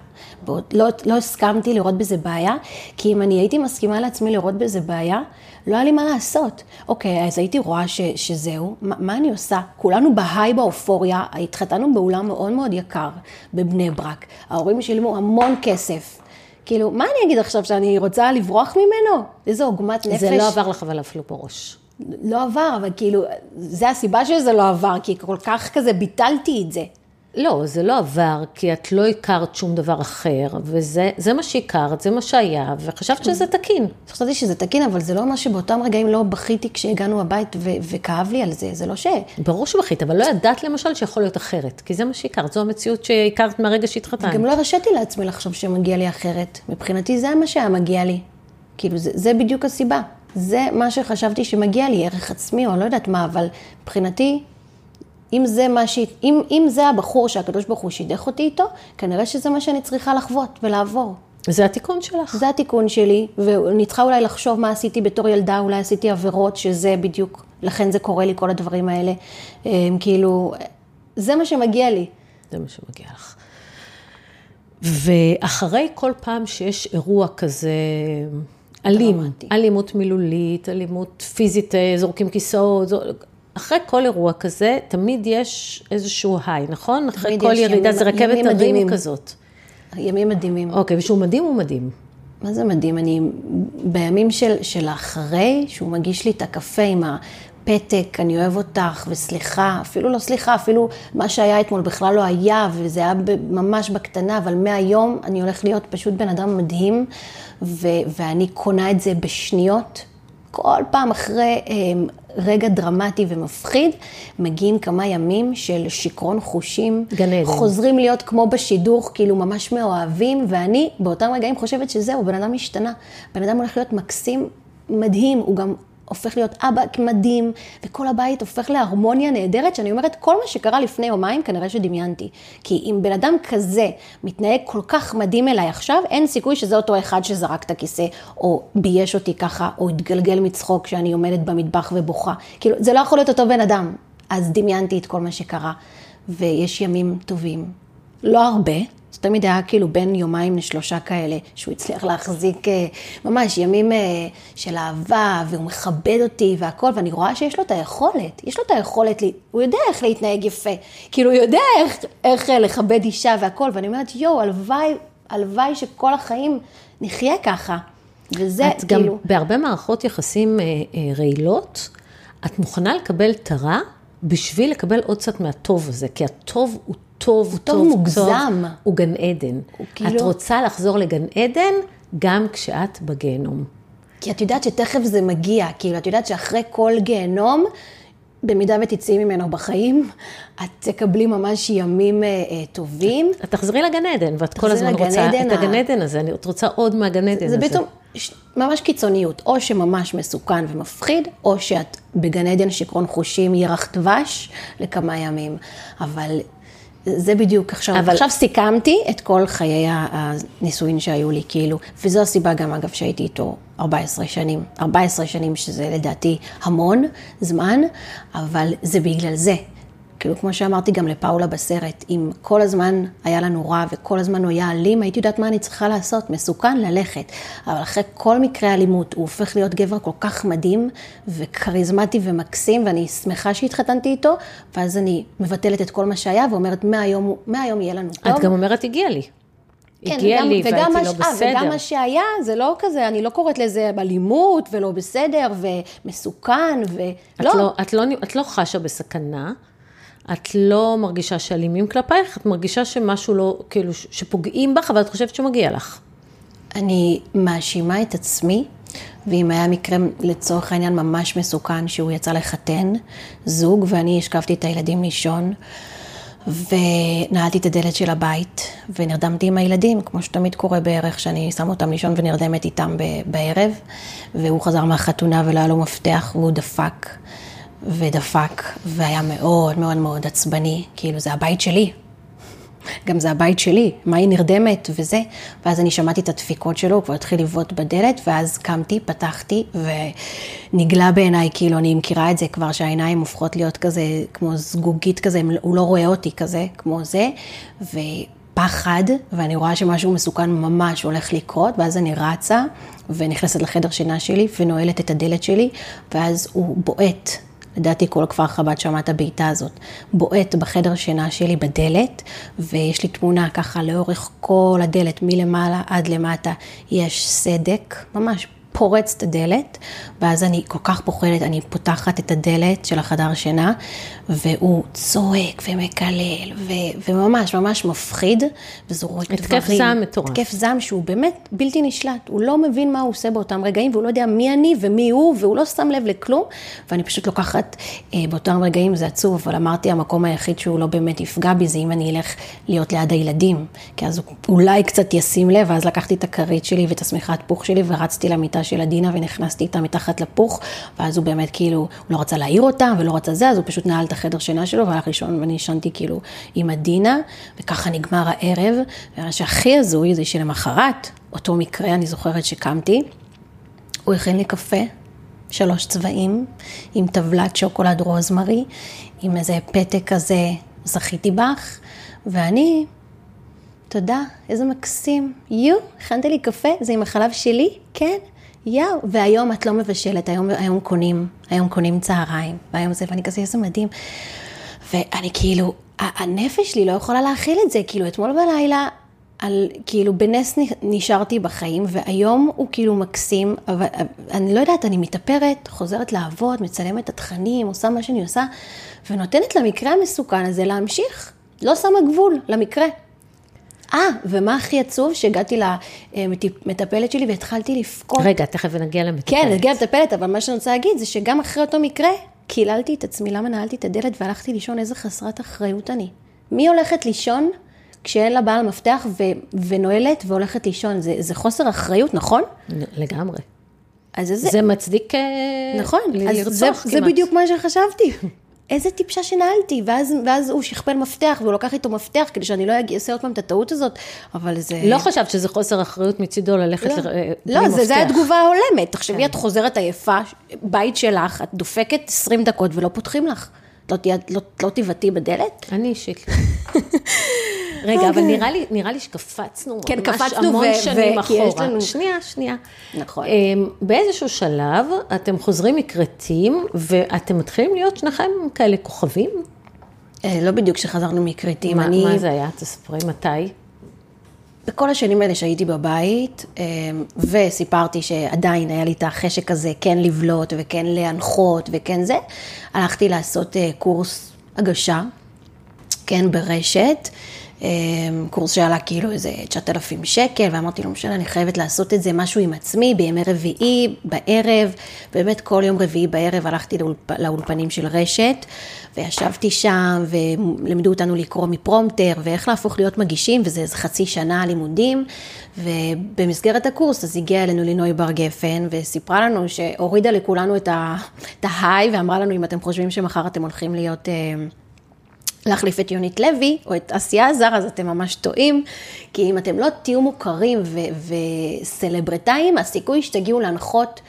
לא, לא הסכמתי לראות בזה בעיה, כי אם אני הייתי מסכימה לעצמי לראות בזה בעיה, לא היה לי מה לעשות. אוקיי, אז הייתי רואה ש, שזהו, מה, מה אני עושה? כולנו בהיי באופוריה, התחתנו באולם מאוד מאוד יקר בבני ברק. ההורים שילמו המון כסף. כאילו, מה אני אגיד עכשיו, שאני רוצה לברוח ממנו? איזו עוגמת נפש. זה לא עבר לך אבל אפילו בראש. לא עבר, אבל כאילו, זה הסיבה שזה לא עבר, כי כל כך כזה ביטלתי את זה. לא, זה לא עבר, כי את לא הכרת שום דבר אחר, וזה מה שהכרת, זה מה שהיה, וחשבת שזה תקין. חשבתי שזה תקין, אבל זה לא מה שבאותם רגעים לא בכיתי כשהגענו הבית ו- וכאב לי על זה, זה לא ש... ברור שבכית, אבל לא ידעת למשל שיכול להיות אחרת, כי זה מה שהכרת, זו המציאות שהכרת מהרגע שהתחתנת. וגם לא הרשיתי לעצמי לחשוב שמגיע לי אחרת. מבחינתי זה מה שהיה מגיע לי. כאילו, זה, זה בדיוק הסיבה. זה מה שחשבתי שמגיע לי, ערך עצמי, או לא יודעת מה, אבל מבחינתי, אם זה, מה ש... אם, אם זה הבחור שהקדוש ברוך הוא שידך אותי איתו, כנראה שזה מה שאני צריכה לחוות ולעבור. זה התיקון שלך. זה התיקון שלי, ואני צריכה אולי לחשוב מה עשיתי בתור ילדה, אולי עשיתי עבירות, שזה בדיוק, לכן זה קורה לי, כל הדברים האלה. הם, כאילו, זה מה שמגיע לי. זה מה שמגיע לך. ואחרי כל פעם שיש אירוע כזה... אלים. אלימות מילולית, אלימות פיזית, אה, זורקים כיסאות, זור... אחרי כל אירוע כזה, תמיד יש איזשהו היי, נכון? אחרי כל ירידה, זה רכבת הרים כזאת. ימים מדהימים. אוקיי, ושהוא מדהים, הוא מדהים. מה זה מדהים? אני, בימים של, של אחרי, שהוא מגיש לי את הקפה עם הפתק, אני אוהב אותך, וסליחה, אפילו לא סליחה, אפילו מה שהיה אתמול בכלל לא היה, וזה היה ממש בקטנה, אבל מהיום אני הולך להיות פשוט בן אדם מדהים, ו- ואני קונה את זה בשניות. כל פעם אחרי אה, רגע דרמטי ומפחיד, מגיעים כמה ימים של שיכרון חושים. גן עדן. חוזרים להיות כמו בשידוך, כאילו ממש מאוהבים, ואני באותם רגעים חושבת שזהו, בן אדם השתנה. בן אדם הולך להיות מקסים, מדהים, הוא גם הופך להיות אבא מדהים, וכל הבית הופך להרמוניה נהדרת, שאני אומרת, כל מה שקרה לפני יומיים, כנראה שדמיינתי. כי אם בן אדם כזה מתנהג כל כך מדהים אליי עכשיו, אין סיכוי שזה אותו אחד שזרק את הכיסא, או בייש אותי ככה, או התגלגל מצחוק כשאני עומדת במטבח ובוכה. כאילו, זה לא יכול להיות אותו בן אדם. אז דמיינתי את כל מה שקרה, ויש ימים טובים. לא הרבה, זה תמיד היה כאילו בין יומיים לשלושה כאלה, שהוא הצליח להחזיק אה, ממש ימים אה, של אהבה, והוא מכבד אותי והכל, ואני רואה שיש לו את היכולת, יש לו את היכולת, הוא יודע איך להתנהג יפה, כאילו הוא יודע איך, איך לכבד אישה והכל, ואני אומרת, יואו, הלוואי, הלוואי שכל החיים נחיה ככה. וזה את כאילו... גם בהרבה מערכות יחסים אה, אה, רעילות, את מוכנה לקבל את הרע בשביל לקבל עוד קצת מהטוב הזה, כי הטוב הוא טוב, הוא טוב, טוב מוגזם. טוב, הוא גן עדן. הוא כאילו... את רוצה לחזור לגן עדן גם כשאת בגיהנום. כי את יודעת שתכף זה מגיע, כאילו, את יודעת שאחרי כל גיהנום, במידה ותצאי ממנו בחיים, את תקבלי ממש ימים אה, אה, טובים. את תחזרי לגן עדן, ואת כל הזמן רוצה את הגן עדן הזה, אני רוצה עוד מהגן עדן הזה. זה פתאום ממש קיצוניות, או שממש מסוכן ומפחיד, או שאת בגן עדן שיכרון חושים ירח דבש לכמה ימים. אבל זה בדיוק עכשיו, אבל... עכשיו סיכמתי את כל חיי הנישואין שהיו לי, כאילו, וזו הסיבה גם, אגב, שהייתי איתו 14 שנים. 14 שנים, שזה לדעתי המון זמן, אבל זה בגלל זה. כאילו, כמו שאמרתי גם לפאולה בסרט, אם כל הזמן היה לנו רע וכל הזמן הוא היה אלים, הייתי יודעת מה אני צריכה לעשות, מסוכן ללכת. אבל אחרי כל מקרה אלימות, הוא הופך להיות גבר כל כך מדהים וכריזמטי ומקסים, ואני שמחה שהתחתנתי איתו, ואז אני מבטלת את כל מה שהיה ואומרת, מהיום, מהיום יהיה לנו טוב. את גם אומרת, הגיע לי. כן, הגיע וגם, לי והייתי לא בסדר. וגם מה שהיה, זה לא כזה, אני לא קוראת לזה אלימות ולא בסדר ומסוכן ולא. את לא, את לא, את לא חשה בסכנה. את לא מרגישה שאלימים כלפייך, את מרגישה שמשהו לא, כאילו, שפוגעים בך, אבל את חושבת שמגיע לך. אני מאשימה את עצמי, ואם היה מקרה לצורך העניין ממש מסוכן, שהוא יצא לחתן, זוג, ואני השכבתי את הילדים לישון, ונעלתי את הדלת של הבית, ונרדמתי עם הילדים, כמו שתמיד קורה בערך, שאני שמה אותם לישון ונרדמת איתם בערב, והוא חזר מהחתונה ולא היה לו מפתח, והוא דפק. ודפק, והיה מאוד מאוד מאוד עצבני, כאילו זה הבית שלי. גם זה הבית שלי, מה היא נרדמת וזה. ואז אני שמעתי את הדפיקות שלו, הוא כבר התחיל לבעוט בדלת, ואז קמתי, פתחתי, ונגלה בעיניי, כאילו, אני מכירה את זה כבר, שהעיניים הופכות להיות כזה, כמו זגוגית כזה, הוא לא רואה אותי כזה, כמו זה, ופחד, ואני רואה שמשהו מסוכן ממש הולך לקרות, ואז אני רצה, ונכנסת לחדר שינה שלי, ונועלת את הדלת שלי, ואז הוא בועט לדעתי כל כפר חב"ד שמע את הבעיטה הזאת, בועט בחדר שינה שלי בדלת, ויש לי תמונה ככה לאורך כל הדלת, מלמעלה עד למטה, יש סדק, ממש פורץ את הדלת, ואז אני כל כך פוחדת, אני פותחת את הדלת של החדר שינה, והוא צועק ומקלל, ו- וממש ממש מפחיד, וזורק דברים. התקף זעם מטורף. התקף זעם שהוא באמת בלתי נשלט, הוא לא מבין מה הוא עושה באותם רגעים, והוא לא יודע מי אני ומי הוא, והוא לא שם לב לכלום, ואני פשוט לוקחת, אה, באותם רגעים זה עצוב, אבל אמרתי, המקום היחיד שהוא לא באמת יפגע בי, זה אם אני אלך להיות ליד הילדים, כי אז הוא אולי קצת ישים לב, ואז לקחתי את הכרית שלי ואת השמיכת פוך שלי, ורצתי למיטה של עדינה ונכנסתי איתה מתחת לפוך, ואז הוא באמת כאילו, הוא לא רצה להעיר אותה ולא רצה זה, אז הוא פשוט נעל את החדר שינה שלו והלך לישון ואני ישנתי כאילו עם עדינה, וככה נגמר הערב. ומה שהכי הזוי זה שלמחרת, אותו מקרה, אני זוכרת שקמתי, הוא הכין לי קפה, שלוש צבעים, עם טבלת שוקולד רוזמרי, עם איזה פתק כזה, זכיתי בך, ואני תודה, איזה מקסים. יו, הכנת לי קפה, זה עם החלב שלי? כן. יואו, והיום את לא מבשלת, היום, היום קונים, היום קונים צהריים, והיום זה, ואני כזה, איזה מדהים. ואני כאילו, הנפש שלי לא יכולה להכיל את זה, כאילו אתמול בלילה, על, כאילו בנס נשארתי בחיים, והיום הוא כאילו מקסים, אבל אני לא יודעת, אני מתאפרת, חוזרת לעבוד, מצלמת את התכנים, עושה מה שאני עושה, ונותנת למקרה המסוכן הזה להמשיך, לא שמה גבול למקרה. אה, ומה הכי עצוב? שהגעתי למטפלת שלי והתחלתי לבכות. רגע, תכף נגיע למטפלת. כן, נגיע למטפלת, אבל מה שאני רוצה להגיד זה שגם אחרי אותו מקרה, קיללתי את עצמי, למה נעלתי את הדלת והלכתי לישון, איזה חסרת אחריות אני. מי הולכת לישון כשאין לה בעל מפתח ו- ונועלת והולכת לישון? זה, זה חוסר אחריות, נכון? לגמרי. אז זה... זה מצדיק נכון, לרצוח זה, כמעט. זה בדיוק מה שחשבתי. איזה טיפשה שנעלתי, ואז, ואז הוא שכפל מפתח, והוא לקח איתו מפתח כדי שאני לא אעשה עוד פעם את הטעות הזאת, אבל זה... לא חשבת שזה חוסר אחריות מצידו ללכת לא, ל... לא, זה, זה התגובה ההולמת. תחשבי, כן. את חוזרת עייפה, בית שלך, את דופקת 20 דקות ולא פותחים לך. לא, תהיה- לא, לא תבעטי בדלת? אני אישית לא. רגע, אבל נראה לי, נראה לי שקפצנו כן, ממש קפצנו המון ו- שנים ו- אחורה. לנו- שנייה, שנייה. נכון. אמ, באיזשהו שלב אתם חוזרים מכרתים, ואתם מתחילים להיות שניכם כאלה כוכבים? אה, לא בדיוק כשחזרנו מכרתים, אני... מה זה היה? תספרי מתי. בכל השנים האלה שהייתי בבית, אה, וסיפרתי שעדיין היה לי את החשק הזה כן לבלוט וכן להנחות וכן זה, הלכתי לעשות אה, קורס הגשה, כן, ברשת, קורס שעלה כאילו איזה 9,000 שקל, ואמרתי, לא משנה, אני חייבת לעשות את זה משהו עם עצמי בימי רביעי, בערב, באמת כל יום רביעי בערב הלכתי לאולפ, לאולפנים של רשת, וישבתי שם, ולימדו אותנו לקרוא מפרומטר, ואיך להפוך להיות מגישים, וזה איזה חצי שנה לימודים, ובמסגרת הקורס אז הגיעה אלינו לינוי בר גפן, וסיפרה לנו שהורידה לכולנו את את ההיי, ואמרה לנו, אם אתם חושבים שמחר אתם הולכים להיות... אה, להחליף את יונית לוי או את אסיה עזר, אז אתם ממש טועים, כי אם אתם לא תהיו מוכרים ו- וסלברטאים, הסיכוי שתגיעו להנחות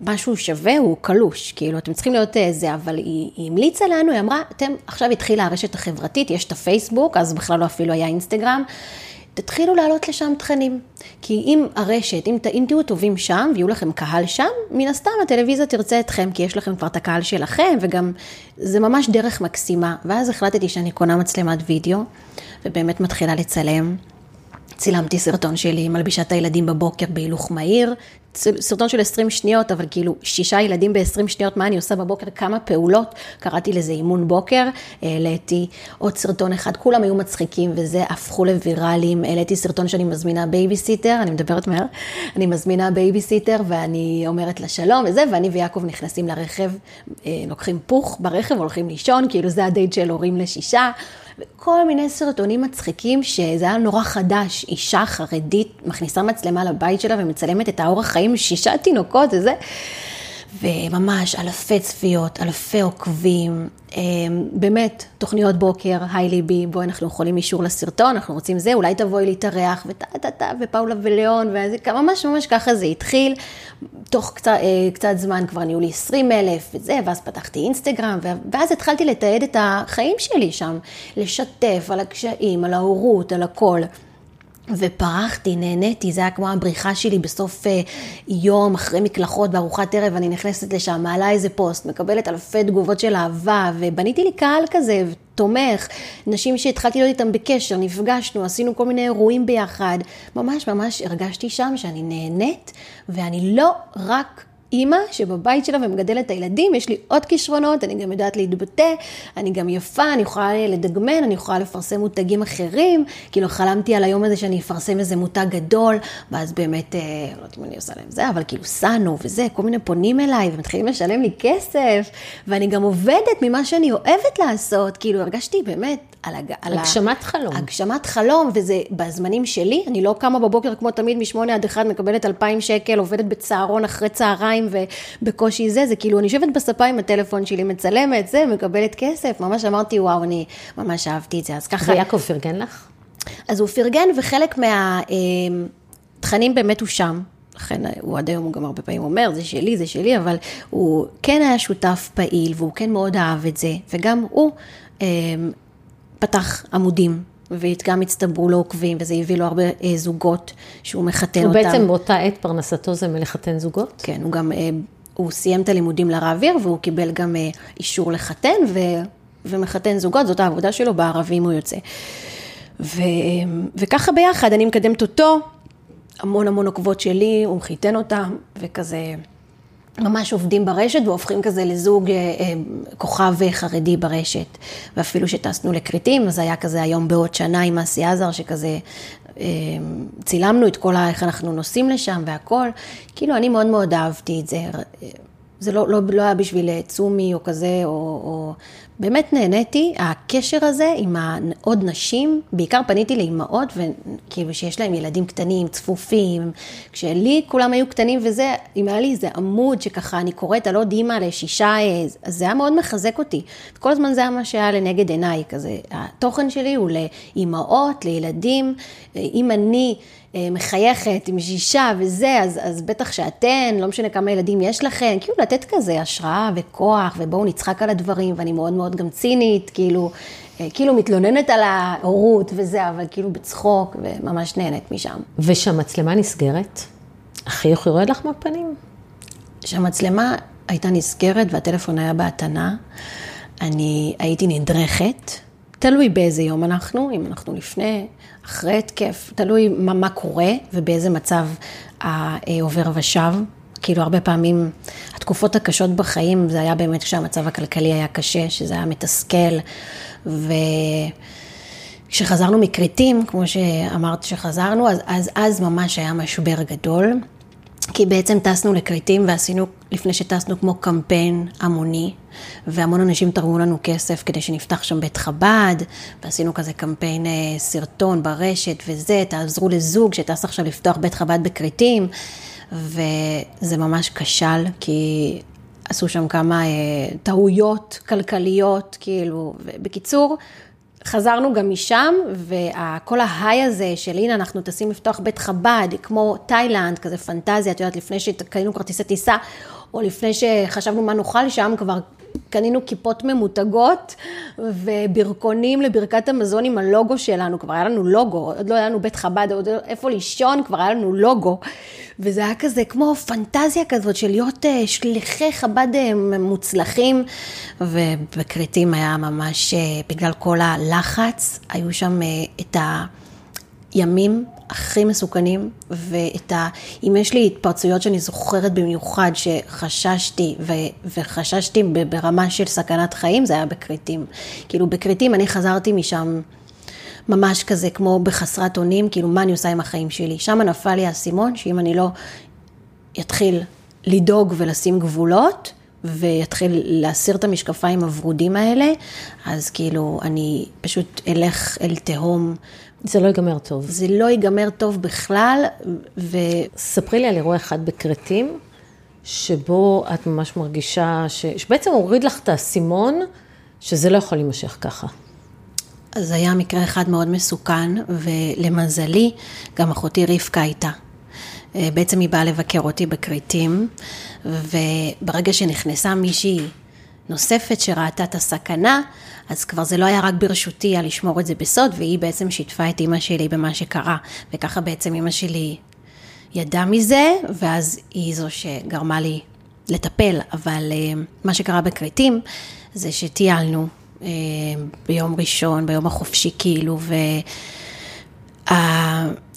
משהו שווה הוא קלוש, כאילו אתם צריכים להיות אה, זה, אבל היא, היא המליצה לנו, היא אמרה, אתם, עכשיו התחילה הרשת החברתית, יש את הפייסבוק, אז בכלל לא אפילו היה אינסטגרם. תתחילו להעלות לשם תכנים. כי אם הרשת, אם, אם תהיו טובים שם ויהיו לכם קהל שם, מן הסתם הטלוויזיה תרצה אתכם, כי יש לכם כבר את הקהל שלכם, וגם זה ממש דרך מקסימה. ואז החלטתי שאני קונה מצלמת וידאו, ובאמת מתחילה לצלם. צילמתי סרטון שלי, מלבישה את הילדים בבוקר בהילוך מהיר, סרטון של 20 שניות, אבל כאילו שישה ילדים ב-20 שניות, מה אני עושה בבוקר, כמה פעולות, קראתי לזה אימון בוקר, העליתי עוד סרטון אחד, כולם היו מצחיקים וזה, הפכו לוויראליים, העליתי סרטון שאני מזמינה בייביסיטר, אני מדברת מהר, אני מזמינה בייביסיטר ואני אומרת לה שלום וזה, ואני ויעקב נכנסים לרכב, אה, לוקחים פוך ברכב, הולכים לישון, כאילו זה הדייט של הורים לשישה. וכל מיני סרטונים מצחיקים, שזה היה נורא חדש, אישה חרדית מכניסה מצלמה לבית שלה ומצלמת את האורח חיים, שישה תינוקות וזה. וממש אלפי צפיות, אלפי עוקבים, אה, באמת, תוכניות בוקר, היי ליבי, בואי, אנחנו יכולים אישור לסרטון, אנחנו רוצים זה, אולי תבואי להתארח, וטה טה טה, ופאולה וליאון, וזה, ממש ממש ככה זה התחיל. תוך קצת, אה, קצת זמן כבר נהיו לי 20 אלף וזה, ואז פתחתי אינסטגרם, ואז התחלתי לתעד את החיים שלי שם, לשתף על הקשיים, על ההורות, על הכל. ופרחתי, נהניתי, זה היה כמו הבריחה שלי בסוף אה, יום, אחרי מקלחות בארוחת ערב, אני נכנסת לשם, מעלה איזה פוסט, מקבלת אלפי תגובות של אהבה, ובניתי לי קהל כזה, תומך, נשים שהתחלתי להיות איתם בקשר, נפגשנו, עשינו כל מיני אירועים ביחד. ממש ממש הרגשתי שם שאני נהנית, ואני לא רק... אימא שבבית שלה ומגדלת את הילדים, יש לי עוד כישרונות, אני גם יודעת להתבטא, אני גם יפה, אני יכולה לדגמן, אני יכולה לפרסם מותגים אחרים, כאילו חלמתי על היום הזה שאני אפרסם איזה מותג גדול, ואז באמת, אה, לא יודעת אם אני עושה להם זה, אבל כאילו סאנו וזה, כל מיני פונים אליי ומתחילים לשלם לי כסף, ואני גם עובדת ממה שאני אוהבת לעשות, כאילו הרגשתי באמת על, הג... הגשמת חלום. הגשמת חלום, וזה בזמנים שלי, אני לא קמה בבוקר כמו תמיד משמונה עד אחד, מקבלת אלפיים שקל, עובדת בצהרון אחרי צהריים ובקושי זה, זה כאילו, אני יושבת בספה עם הטלפון שלי, מצלמת, זה, מקבלת כסף, ממש אמרתי, וואו, אני ממש אהבתי את זה, אז ככה, ויעקב פרגן לך? אז הוא פרגן, וחלק מהתכנים באמת הוא שם. לכן הוא עד היום, הוא גם הרבה פעמים אומר, זה שלי, זה שלי, אבל הוא כן היה שותף פעיל, והוא כן מאוד אהב את זה, וגם הוא אה, פתח עמודים, וגם הצטברו לו עוקבים, וזה הביא לו הרבה אה, זוגות שהוא מחתן הוא אותם. בעצם באותה עת פרנסתו זה מלחתן זוגות? כן, הוא גם, אה, הוא סיים את הלימודים לרב עיר, והוא קיבל גם אה, אישור לחתן, ו, ומחתן זוגות, זאת העבודה שלו, בערבים הוא יוצא. ו, וככה ביחד, אני מקדמת אותו, המון המון עוקבות שלי, הוא חיתן אותם, וכזה... ממש עובדים ברשת והופכים כזה לזוג אה, אה, כוכב חרדי ברשת. ואפילו שטסנו לכרתים, אז היה כזה היום בעוד שנה עם אסי עזר, שכזה אה, צילמנו את כל ה... איך אנחנו נוסעים לשם והכל. כאילו, אני מאוד מאוד אהבתי את זה. זה לא, לא, לא היה בשביל צומי או כזה, או, או... באמת נהניתי, הקשר הזה עם עוד נשים, בעיקר פניתי לאימהות, וכאילו שיש להם ילדים קטנים, צפופים, כשלי כולם היו קטנים וזה, אם היה לי איזה עמוד שככה אני קוראת על עוד אימא לשישה, אז זה היה מאוד מחזק אותי. כל הזמן זה היה מה שהיה לנגד עיניי, כזה. התוכן שלי הוא לאימהות, לילדים, אם אני... מחייכת עם שישה וזה, אז, אז בטח שאתן, לא משנה כמה ילדים יש לכם, כאילו לתת כזה השראה וכוח, ובואו נצחק על הדברים, ואני מאוד מאוד מאוד גם צינית, כאילו, אה, כאילו מתלוננת על ההורות וזה, אבל כאילו בצחוק, וממש נהנית משם. ושהמצלמה נסגרת, החיוך יורד לך מהפנים? כשהמצלמה הייתה נסגרת והטלפון היה בהתנה, אני הייתי נדרכת, תלוי באיזה יום אנחנו, אם אנחנו לפני, אחרי התקף, תלוי מה, מה קורה ובאיזה מצב העובר ושב. כאילו הרבה פעמים התקופות הקשות בחיים זה היה באמת כשהמצב הכלכלי היה קשה, שזה היה מתסכל. וכשחזרנו מכרתים, כמו שאמרת שחזרנו, אז, אז אז ממש היה משבר גדול. כי בעצם טסנו לכרתים ועשינו, לפני שטסנו כמו קמפיין המוני, והמון אנשים תרמו לנו כסף כדי שנפתח שם בית חב"ד, ועשינו כזה קמפיין אה, סרטון ברשת וזה, תעזרו לזוג שטס עכשיו לפתוח בית חב"ד בכרתים, וזה ממש כשל, כי עשו שם כמה אה, טעויות כלכליות, כאילו, ובקיצור, חזרנו גם משם, וכל ההיי הזה של הנה אנחנו טסים לפתוח בית חב"ד, כמו תאילנד, כזה פנטזיה, את יודעת, לפני שקנינו כרטיסי טיסה, או לפני שחשבנו מה נאכל שם, כבר קנינו כיפות ממותגות וברכונים לברכת המזון עם הלוגו שלנו, כבר היה לנו לוגו, עוד לא היה לנו בית חב"ד, עוד איפה לישון, כבר היה לנו לוגו. וזה היה כזה כמו פנטזיה כזאת של להיות אה, שליחי חב"ד אה, מוצלחים, ובכרתים היה ממש, אה, בגלל כל הלחץ, היו שם את הימים הכי מסוכנים, ואת ה... אם יש לי התפרצויות שאני זוכרת במיוחד, שחששתי, ו... וחששתי ברמה של סכנת חיים, זה היה בכרתים. כאילו, בכרתים אני חזרתי משם ממש כזה כמו בחסרת אונים, כאילו, מה אני עושה עם החיים שלי? שם נפל לי האסימון, שאם אני לא אתחיל לדאוג ולשים גבולות, ויתחיל להסיר את המשקפיים הוורודים האלה, אז כאילו, אני פשוט אלך אל תהום זה לא ייגמר טוב. זה לא ייגמר טוב בכלל, ו... ספרי לי על אירוע אחד בכרתים, שבו את ממש מרגישה, ש... שבעצם הוריד לך את האסימון, שזה לא יכול להימשך ככה. אז היה מקרה אחד מאוד מסוכן, ולמזלי, גם אחותי רבקה הייתה. אה, בעצם היא באה לבקר אותי בכרתים, וברגע שנכנסה מישהי נוספת שראתה את הסכנה, אז כבר זה לא היה רק ברשותי על לשמור את זה בסוד, והיא בעצם שיתפה את אימא שלי במה שקרה, וככה בעצם אימא שלי ידעה מזה, ואז היא זו שגרמה לי לטפל, אבל אה, מה שקרה בכרתים זה שטיילנו אה, ביום ראשון, ביום החופשי כאילו, ו...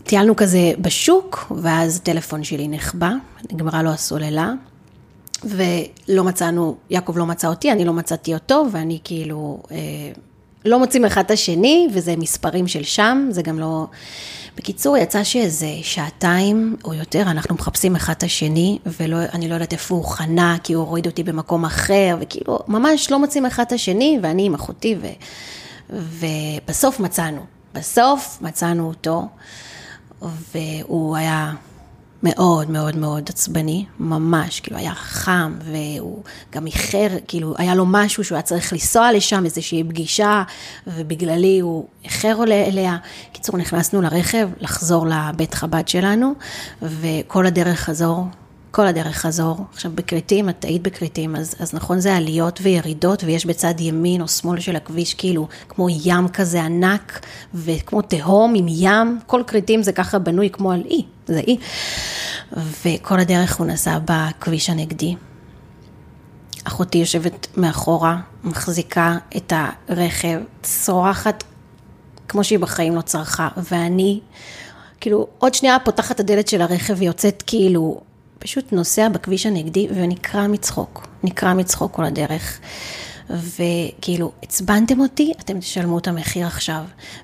טיילנו כזה בשוק, ואז הטלפון שלי נחבא, נגמרה לו הסוללה, ולא מצאנו, יעקב לא מצא אותי, אני לא מצאתי אותו, ואני כאילו, אה, לא מוצאים אחד את השני, וזה מספרים של שם, זה גם לא... בקיצור, יצא שאיזה שעתיים או יותר, אנחנו מחפשים אחד את השני, ואני לא יודעת איפה הוא חנה, כי הוא הוריד אותי במקום אחר, וכאילו, ממש לא מוצאים אחד את השני, ואני עם אחותי, ו... ובסוף מצאנו. בסוף מצאנו אותו, והוא היה מאוד מאוד מאוד עצבני, ממש, כאילו היה חם, והוא גם איחר, כאילו היה לו משהו שהוא היה צריך לנסוע לשם, איזושהי פגישה, ובגללי הוא איחר אליה. קיצור, נכנסנו לרכב, לחזור לבית חב"ד שלנו, וכל הדרך חזור כל הדרך חזור. עכשיו, בכרתים, את היית בכרתים, אז, אז נכון זה עליות וירידות, ויש בצד ימין או שמאל של הכביש, כאילו, כמו ים כזה ענק, וכמו תהום עם ים, כל כרתים זה ככה בנוי כמו על אי, זה אי. וכל הדרך הוא נסע בכביש הנגדי. אחותי יושבת מאחורה, מחזיקה את הרכב, צורחת כמו שהיא בחיים לא צרחה, ואני, כאילו, עוד שנייה פותחת את הדלת של הרכב ויוצאת כאילו פשוט נוסע בכביש הנגדי ונקרע מצחוק, נקרע מצחוק כל הדרך. וכאילו, עצבנתם אותי, אתם תשלמו את המחיר עכשיו.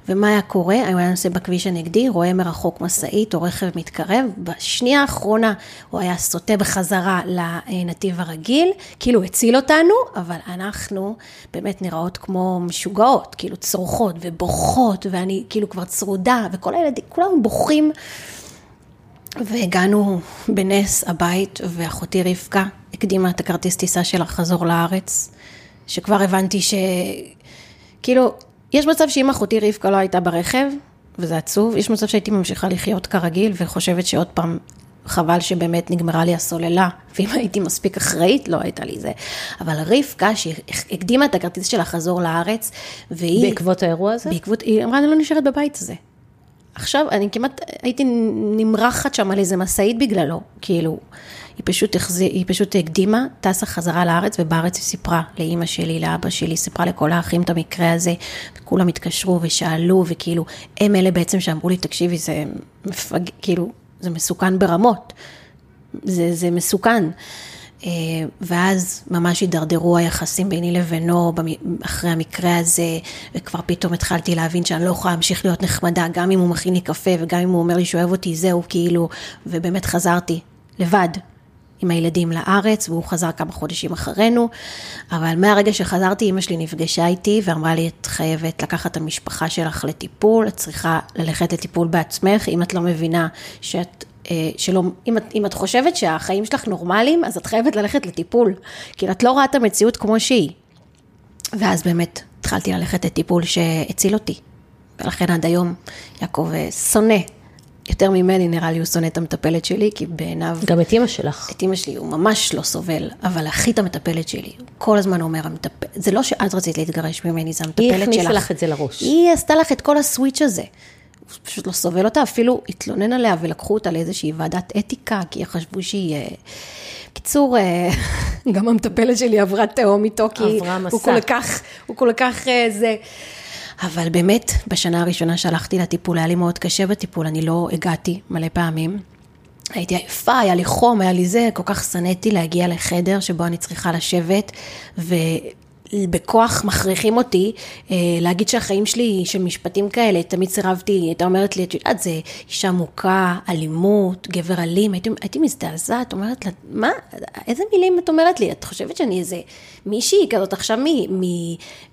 ומה היה קורה? הוא היה נוסע בכביש הנגדי, רואה מרחוק משאית או רכב מתקרב, בשנייה האחרונה הוא היה סוטה בחזרה לנתיב הרגיל, כאילו הציל אותנו, אבל אנחנו באמת נראות כמו משוגעות, כאילו צורחות ובוכות, ואני כאילו כבר צרודה, וכל הילדים, כולם בוכים. והגענו בנס הבית, ואחותי רבקה הקדימה את הכרטיס טיסה שלה חזור לארץ, שכבר הבנתי ש... כאילו, יש מצב שאם אחותי רבקה לא הייתה ברכב, וזה עצוב, יש מצב שהייתי ממשיכה לחיות כרגיל וחושבת שעוד פעם חבל שבאמת נגמרה לי הסוללה, ואם הייתי מספיק אחראית, לא הייתה לי זה. אבל רבקה, שהיא הקדימה את הכרטיס של החזור לארץ, והיא... בעקבות האירוע הזה? בעקבות, היא אמרה, אני לא נשארת בבית הזה. עכשיו, אני כמעט הייתי נמרחת שם על איזה משאית בגללו, כאילו, היא פשוט, החזיר, היא פשוט הקדימה, טסה חזרה לארץ, ובארץ היא סיפרה לאימא שלי, לאבא שלי, סיפרה לכל האחים את המקרה הזה, כולם התקשרו ושאלו, וכאילו, הם אלה בעצם שאמרו לי, תקשיבי, זה מפג... כאילו, זה מסוכן ברמות, זה, זה מסוכן. אה, ואז ממש הידרדרו היחסים ביני לבינו אחרי המקרה הזה, וכבר פתאום התחלתי להבין שאני לא יכולה להמשיך להיות נחמדה, גם אם הוא מכין לי קפה וגם אם הוא אומר לי שהוא אוהב אותי, זהו, כאילו, ובאמת חזרתי לבד. עם הילדים לארץ, והוא חזר כמה חודשים אחרינו, אבל מהרגע שחזרתי, אמא שלי נפגשה איתי ואמרה לי, את חייבת לקחת את המשפחה שלך לטיפול, את צריכה ללכת לטיפול בעצמך, אם את לא מבינה שאת שלא, אם את, אם את חושבת שהחיים שלך נורמליים, אז את חייבת ללכת לטיפול, כי את לא רואה את המציאות כמו שהיא. ואז באמת התחלתי ללכת לטיפול שהציל אותי. ולכן עד היום יעקב אה, שונא יותר ממני, נראה לי הוא שונא את המטפלת שלי, כי בעיניו... גם את אימא שלך. את אימא שלי, הוא ממש לא סובל, אבל הכי את המטפלת שלי. הוא כל הזמן אומר, המטפ... זה לא שאת רצית להתגרש ממני, זה המטפלת שלך. היא הכניסה לך את זה לראש. היא עשתה לך את כל הסוויץ' הזה. פשוט לא סובל אותה, אפילו התלונן עליה ולקחו אותה לאיזושהי ועדת אתיקה, כי חשבו שהיא... אה, קיצור, אה, גם המטפלת שלי עברה תהום איתו, כי הוא כל כך, הוא כל כך אה, זה. אבל באמת, בשנה הראשונה שהלכתי לטיפול, היה לי מאוד קשה בטיפול, אני לא הגעתי מלא פעמים. הייתי עייפה, היה לי חום, היה לי זה, כל כך שנאתי להגיע לחדר שבו אני צריכה לשבת, ו... בכוח מכריחים אותי אה, להגיד שהחיים שלי של משפטים כאלה, תמיד סירבתי, הייתה אומרת לי, את יודעת, זה אישה מוכה, אלימות, גבר אלים, הייתי, הייתי מזדעזעת, אומרת לה, מה, איזה מילים את אומרת לי? את חושבת שאני איזה מישהי כזאת עכשיו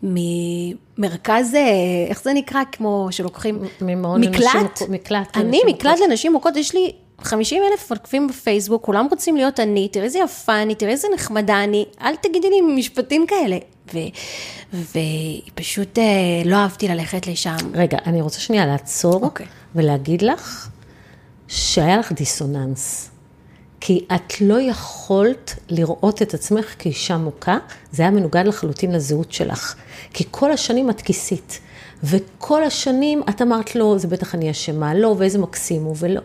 ממרכז, אה, איך זה נקרא, כמו שלוקחים, מקלט? מקלט. אני מקלט לנשים מוכות, יש לי 50 אלף עוקבים בפייסבוק, כולם רוצים להיות אני, תראי איזה יפה אני, תראי איזה נחמדה אני, אל תגידי לי משפטים כאלה. ופשוט אה, לא אהבתי ללכת לשם. רגע, אני רוצה שנייה לעצור okay. אוקיי. ולהגיד לך שהיה לך דיסוננס. כי את לא יכולת לראות את עצמך כאישה מוכה, זה היה מנוגד לחלוטין לזהות שלך. כי כל השנים את כיסית, וכל השנים את אמרת לו, לא, זה בטח אני אשמה, לא, ואיזה מקסים הוא, ולא.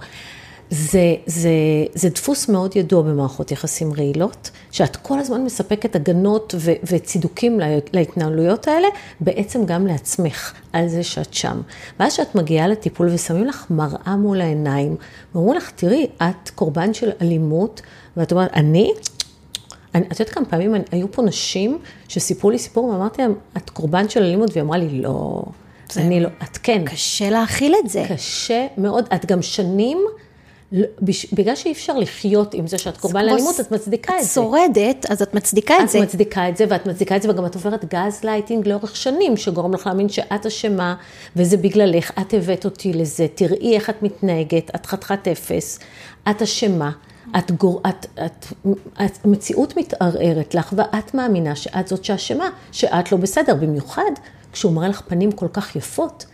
זה, זה, זה דפוס מאוד ידוע במערכות יחסים רעילות, שאת כל הזמן מספקת הגנות ו, וצידוקים לה, להתנהלויות האלה, בעצם גם לעצמך, על זה שאת שם. ואז כשאת מגיעה לטיפול ושמים לך מראה מול העיניים, ואומרים לך, תראי, את קורבן של אלימות, ואת אומרת, אני? אני, את יודעת כמה פעמים היו פה נשים שסיפרו לי סיפור, ואמרתי להם, את קורבן של אלימות, והיא אמרה לי, לא, אני לא, את כן. קשה להכיל את זה. קשה מאוד, את גם שנים... לא, בגלל שאי אפשר לחיות עם זה שאת קורבן לאלימות, את מצדיקה את זה. את שורדת, אז את מצדיקה את זה. את מצדיקה את זה, ואת מצדיקה את זה, וגם את עוברת גז לייטינג לאורך שנים, שגורם לך להאמין שאת אשמה, וזה בגללך, את הבאת אותי לזה, תראי איך את מתנהגת, את חתיכת אפס, את אשמה. את גור... את, את, את, המציאות מתערערת לך, ואת מאמינה שאת זאת שאשמה, שאת לא בסדר, במיוחד כשהוא מראה לך פנים כל כך יפות.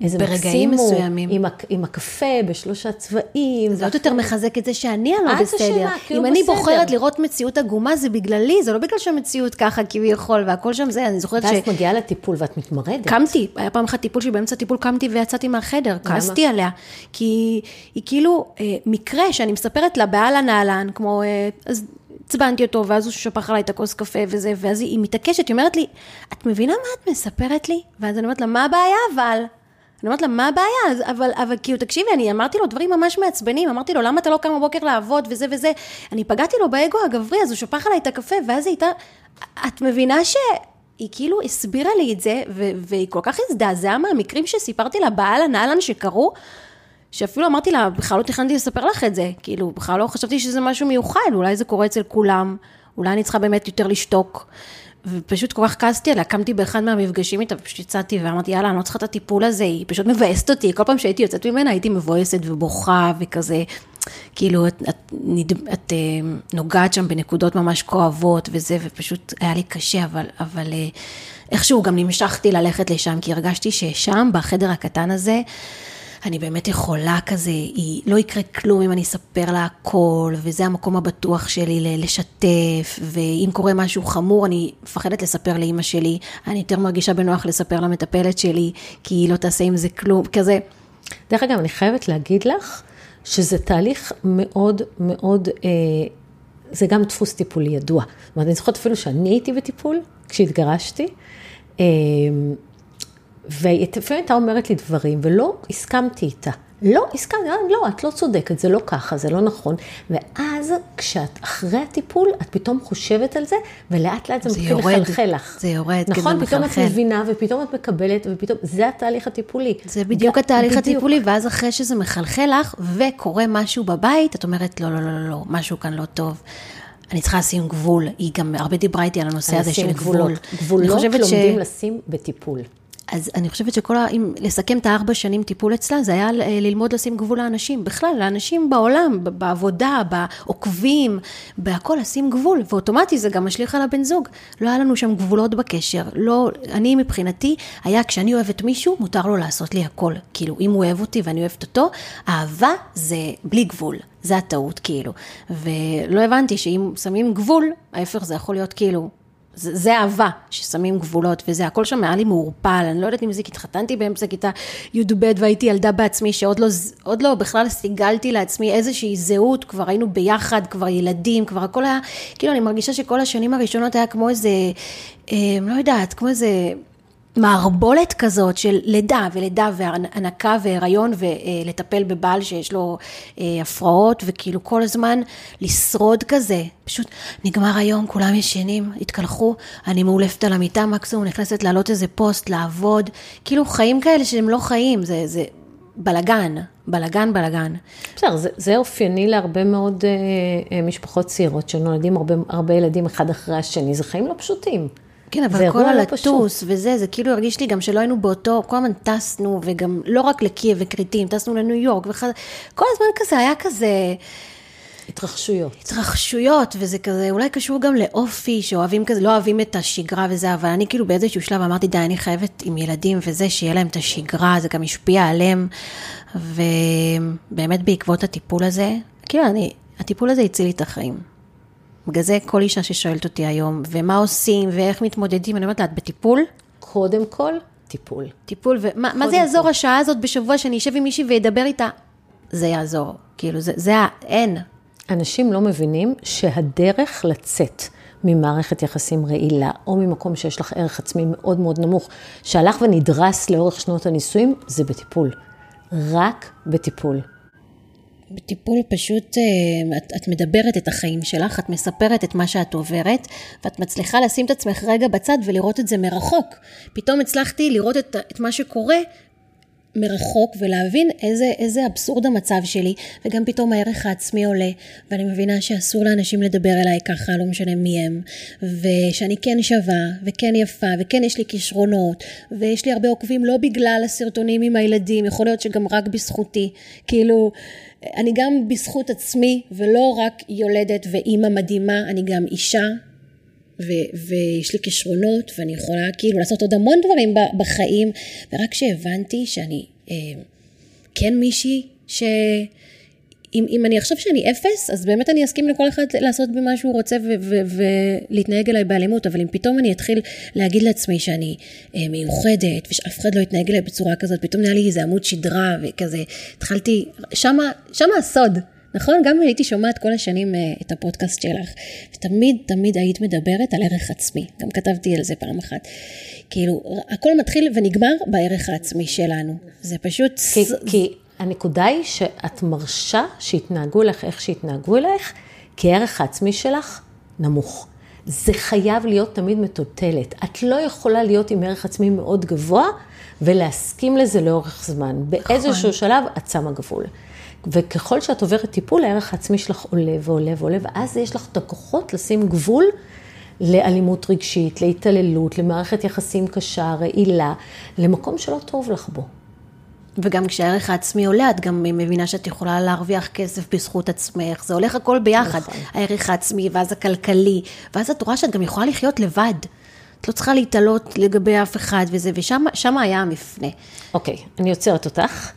איזה ברגעים מסוימים. עם, עם הקפה בשלושה צבעים. זה עוד יותר מחזק את זה שאני הלא בסדר. את אשמה, בסדר. אם אני בוחרת לראות מציאות עגומה, זה בגללי, זה לא בגלל שהמציאות ככה כביכול, והכל שם זה, אני זוכרת ש... ואז את מגיעה לטיפול ואת מתמרדת. קמתי, היה פעם אחת טיפול שבאמצע טיפול קמתי ויצאתי מהחדר, כעסתי עליה. כי היא כאילו אה, מקרה שאני מספרת לה באהלן אהלן, כמו, אה, אז עצבנתי אותו, ואז הוא שפך עליי את הכוס קפה וזה, ואז היא מתעקשת, היא אומרת לי, את מבינה מה את מספרת לי? ואז אני אומרת לה, מה הבעיה אבל? אני אומרת לה, מה הבעיה? אבל, אבל כאילו, תקשיבי, אני אמרתי לו דברים ממש מעצבנים, אמרתי לו, למה אתה לא קם בבוקר לעבוד וזה וזה? אני פגעתי לו באגו הגברי, אז הוא שפך עליי את הקפה, ואז היא הייתה, את מבינה ש... היא כאילו הסבירה לי את זה, ו- והיא כל כך הזדעזעה מהמקרים שסיפרתי לה באהלן אהלן שקרו, שאפילו אמרתי לה, בכלל לא תכננתי לספר לך את זה, כאילו, בכלל לא חשבתי שזה משהו מיוחד, אולי זה קורה אצל כולם, אולי אני צריכה באמת יותר לשתוק. ופשוט כל כך כעסתי עליה, קמתי באחד מהמפגשים איתה, ופשוט יצאתי ואמרתי, יאללה, אני לא צריכה את הטיפול הזה, היא פשוט מבאסת אותי, כל פעם שהייתי יוצאת ממנה הייתי מבואסת ובוכה וכזה, כאילו, את, את, את, את אה, נוגעת שם בנקודות ממש כואבות וזה, ופשוט היה לי קשה, אבל, אבל אה, איכשהו גם נמשכתי ללכת לשם, כי הרגשתי ששם, בחדר הקטן הזה, אני באמת יכולה כזה, היא, לא יקרה כלום אם אני אספר לה הכל, וזה המקום הבטוח שלי לשתף, ואם קורה משהו חמור, אני מפחדת לספר לאימא שלי, אני יותר מרגישה בנוח לספר למטפלת שלי, כי היא לא תעשה עם זה כלום, כזה. דרך אגב, אני חייבת להגיד לך, שזה תהליך מאוד מאוד, אה, זה גם דפוס טיפולי ידוע. זאת אומרת, אני זוכרת אפילו שאני הייתי בטיפול, כשהתגרשתי, אה, ולפעמים הייתה אומרת לי דברים, ולא הסכמתי איתה. לא הסכמתי, לא, את לא צודקת, זה לא ככה, זה לא נכון. ואז כשאת אחרי הטיפול, את פתאום חושבת על זה, ולאט לאט זה, זה מתחיל לחלחל לך. זה יורד, נכון, כי זה פתאום את מבינה, ופתאום את מקבלת, ופתאום, זה התהליך הטיפולי. זה בדיוק התהליך בדיוק. הטיפולי, ואז אחרי שזה מחלחל לך, וקורה משהו בבית, את אומרת, לא, לא, לא, לא, לא, משהו כאן לא טוב. אני צריכה לשים גבול, היא גם הרבה דיברה איתי על הנושא הזה של גבול. גבולות לומדים ש... לשים בטיפול. אז אני חושבת שכל ה... אם לסכם את הארבע שנים טיפול אצלה, זה היה ללמוד לשים גבול לאנשים, בכלל, לאנשים בעולם, בעבודה, בעוקבים, בהכל לשים גבול, ואוטומטי זה גם משליך על הבן זוג. לא היה לנו שם גבולות בקשר, לא, אני מבחינתי, היה כשאני אוהבת מישהו, מותר לו לעשות לי הכל. כאילו, אם הוא אוהב אותי ואני אוהבת אותו, אהבה זה בלי גבול. זה הטעות, כאילו. ולא הבנתי שאם שמים גבול, ההפך זה יכול להיות כאילו זה, זה אהבה, ששמים גבולות וזה, הכל שם היה לי מעורפל, אני לא יודעת אם זה כי התחתנתי באמצע כיתה י"ב והייתי ילדה בעצמי, שעוד לא, לא בכלל סיגלתי לעצמי איזושהי זהות, כבר היינו ביחד, כבר ילדים, כבר הכל היה, כאילו אני מרגישה שכל השנים הראשונות היה כמו איזה, אה, לא יודעת, כמו איזה... מערבולת כזאת של לידה ולידה והנקה והיריון ולטפל בבעל שיש לו אה, הפרעות וכאילו כל הזמן לשרוד כזה. פשוט נגמר היום, כולם ישנים, התקלחו, אני מאולפת על המיטה מקסימום, נכנסת להעלות איזה פוסט, לעבוד, כאילו חיים כאלה שהם לא חיים, זה, זה בלגן, בלגן, בלגן. בסדר, זה, זה אופייני להרבה מאוד אה, אה, משפחות צעירות שנולדים הרבה, הרבה ילדים אחד אחרי השני, זה חיים לא פשוטים. כן, אבל כל הלטוס לא וזה, זה כאילו הרגיש לי גם שלא היינו באותו, כל הזמן טסנו, וגם לא רק לקייב וכריתים, טסנו לניו יורק, וכל הזמן כזה היה כזה... התרחשויות. התרחשויות, וזה כזה, אולי קשור גם לאופי, שאוהבים כזה, לא אוהבים את השגרה וזה, אבל אני כאילו באיזשהו שלב אמרתי, די, אני חייבת עם ילדים וזה, שיהיה להם את השגרה, זה גם השפיע עליהם, ובאמת בעקבות הטיפול הזה, כאילו, אני, הטיפול הזה הציל לי את החיים. בגלל זה כל אישה ששואלת אותי היום, ומה עושים ואיך מתמודדים, אני אומרת לה, את בטיפול? קודם כל, טיפול. טיפול, ומה זה יעזור כל. השעה הזאת בשבוע שאני אשב עם מישהי ואדבר איתה? זה יעזור, כאילו, זה, זה אין. אנשים לא מבינים שהדרך לצאת ממערכת יחסים רעילה, או ממקום שיש לך ערך עצמי מאוד מאוד נמוך, שהלך ונדרס לאורך שנות הנישואים, זה בטיפול. רק בטיפול. בטיפול פשוט, אה, את, את מדברת את החיים שלך, את מספרת את מה שאת עוברת, ואת מצליחה לשים את עצמך רגע בצד ולראות את זה מרחוק. פתאום הצלחתי לראות את, את מה שקורה מרחוק ולהבין איזה, איזה אבסורד המצב שלי, וגם פתאום הערך העצמי עולה, ואני מבינה שאסור לאנשים לדבר אליי ככה, לא משנה מי הם, ושאני כן שווה, וכן יפה, וכן יש לי כישרונות, ויש לי הרבה עוקבים לא בגלל הסרטונים עם הילדים, יכול להיות שגם רק בזכותי, כאילו... אני גם בזכות עצמי, ולא רק יולדת ואימא מדהימה, אני גם אישה, ו- ויש לי כישרונות, ואני יכולה כאילו לעשות עוד המון דברים בחיים, ורק כשהבנתי שאני אה, כן מישהי ש... אם, אם אני אחשוב שאני אפס, אז באמת אני אסכים לכל אחד לעשות במה שהוא רוצה ולהתנהג אליי באלימות, אבל אם פתאום אני אתחיל להגיד לעצמי שאני אה, מיוחדת, ושאף אחד לא יתנהג אליי בצורה כזאת, פתאום נהיה לי איזה עמוד שדרה, וכזה, התחלתי, שמה, שמה הסוד. נכון? גם הייתי שומעת כל השנים אה, את הפודקאסט שלך, ותמיד תמיד היית מדברת על ערך עצמי, גם כתבתי על זה פעם אחת. כאילו, הכל מתחיל ונגמר בערך העצמי שלנו. זה פשוט... כי, כי הנקודה היא שאת מרשה שיתנהגו אליך איך שיתנהגו אליך, כי הערך העצמי שלך נמוך. זה חייב להיות תמיד מטוטלת. את לא יכולה להיות עם ערך עצמי מאוד גבוה ולהסכים לזה לאורך זמן. נכון. באיזשהו שלב את שמה גבול. וככל שאת עוברת טיפול, הערך העצמי שלך עולה ועולה ועולה, ואז יש לך את הכוחות לשים גבול לאלימות רגשית, להתעללות, למערכת יחסים קשה, רעילה, למקום שלא טוב לך בו. וגם כשהערך העצמי עולה, את גם מבינה שאת יכולה להרוויח כסף בזכות עצמך, זה הולך הכל ביחד, נכון. הערך העצמי, ואז הכלכלי, ואז את רואה שאת גם יכולה לחיות לבד. את לא צריכה להתעלות לגבי אף אחד וזה, ושם היה המפנה. אוקיי, אני עוצרת אותך.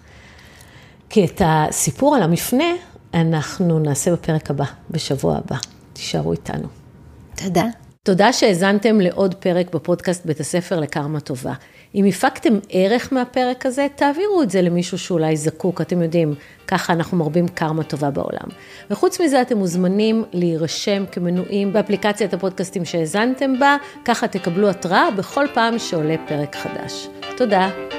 כי את הסיפור על המפנה אנחנו נעשה בפרק הבא, בשבוע הבא. תישארו איתנו. תודה. תודה שהאזנתם לעוד פרק בפודקאסט בית הספר לקרמה טובה. אם הפקתם ערך מהפרק הזה, תעבירו את זה למישהו שאולי זקוק, אתם יודעים, ככה אנחנו מרבים קרמה טובה בעולם. וחוץ מזה, אתם מוזמנים להירשם כמנויים באפליקציית הפודקאסטים שהאזנתם בה, ככה תקבלו התראה בכל פעם שעולה פרק חדש. תודה.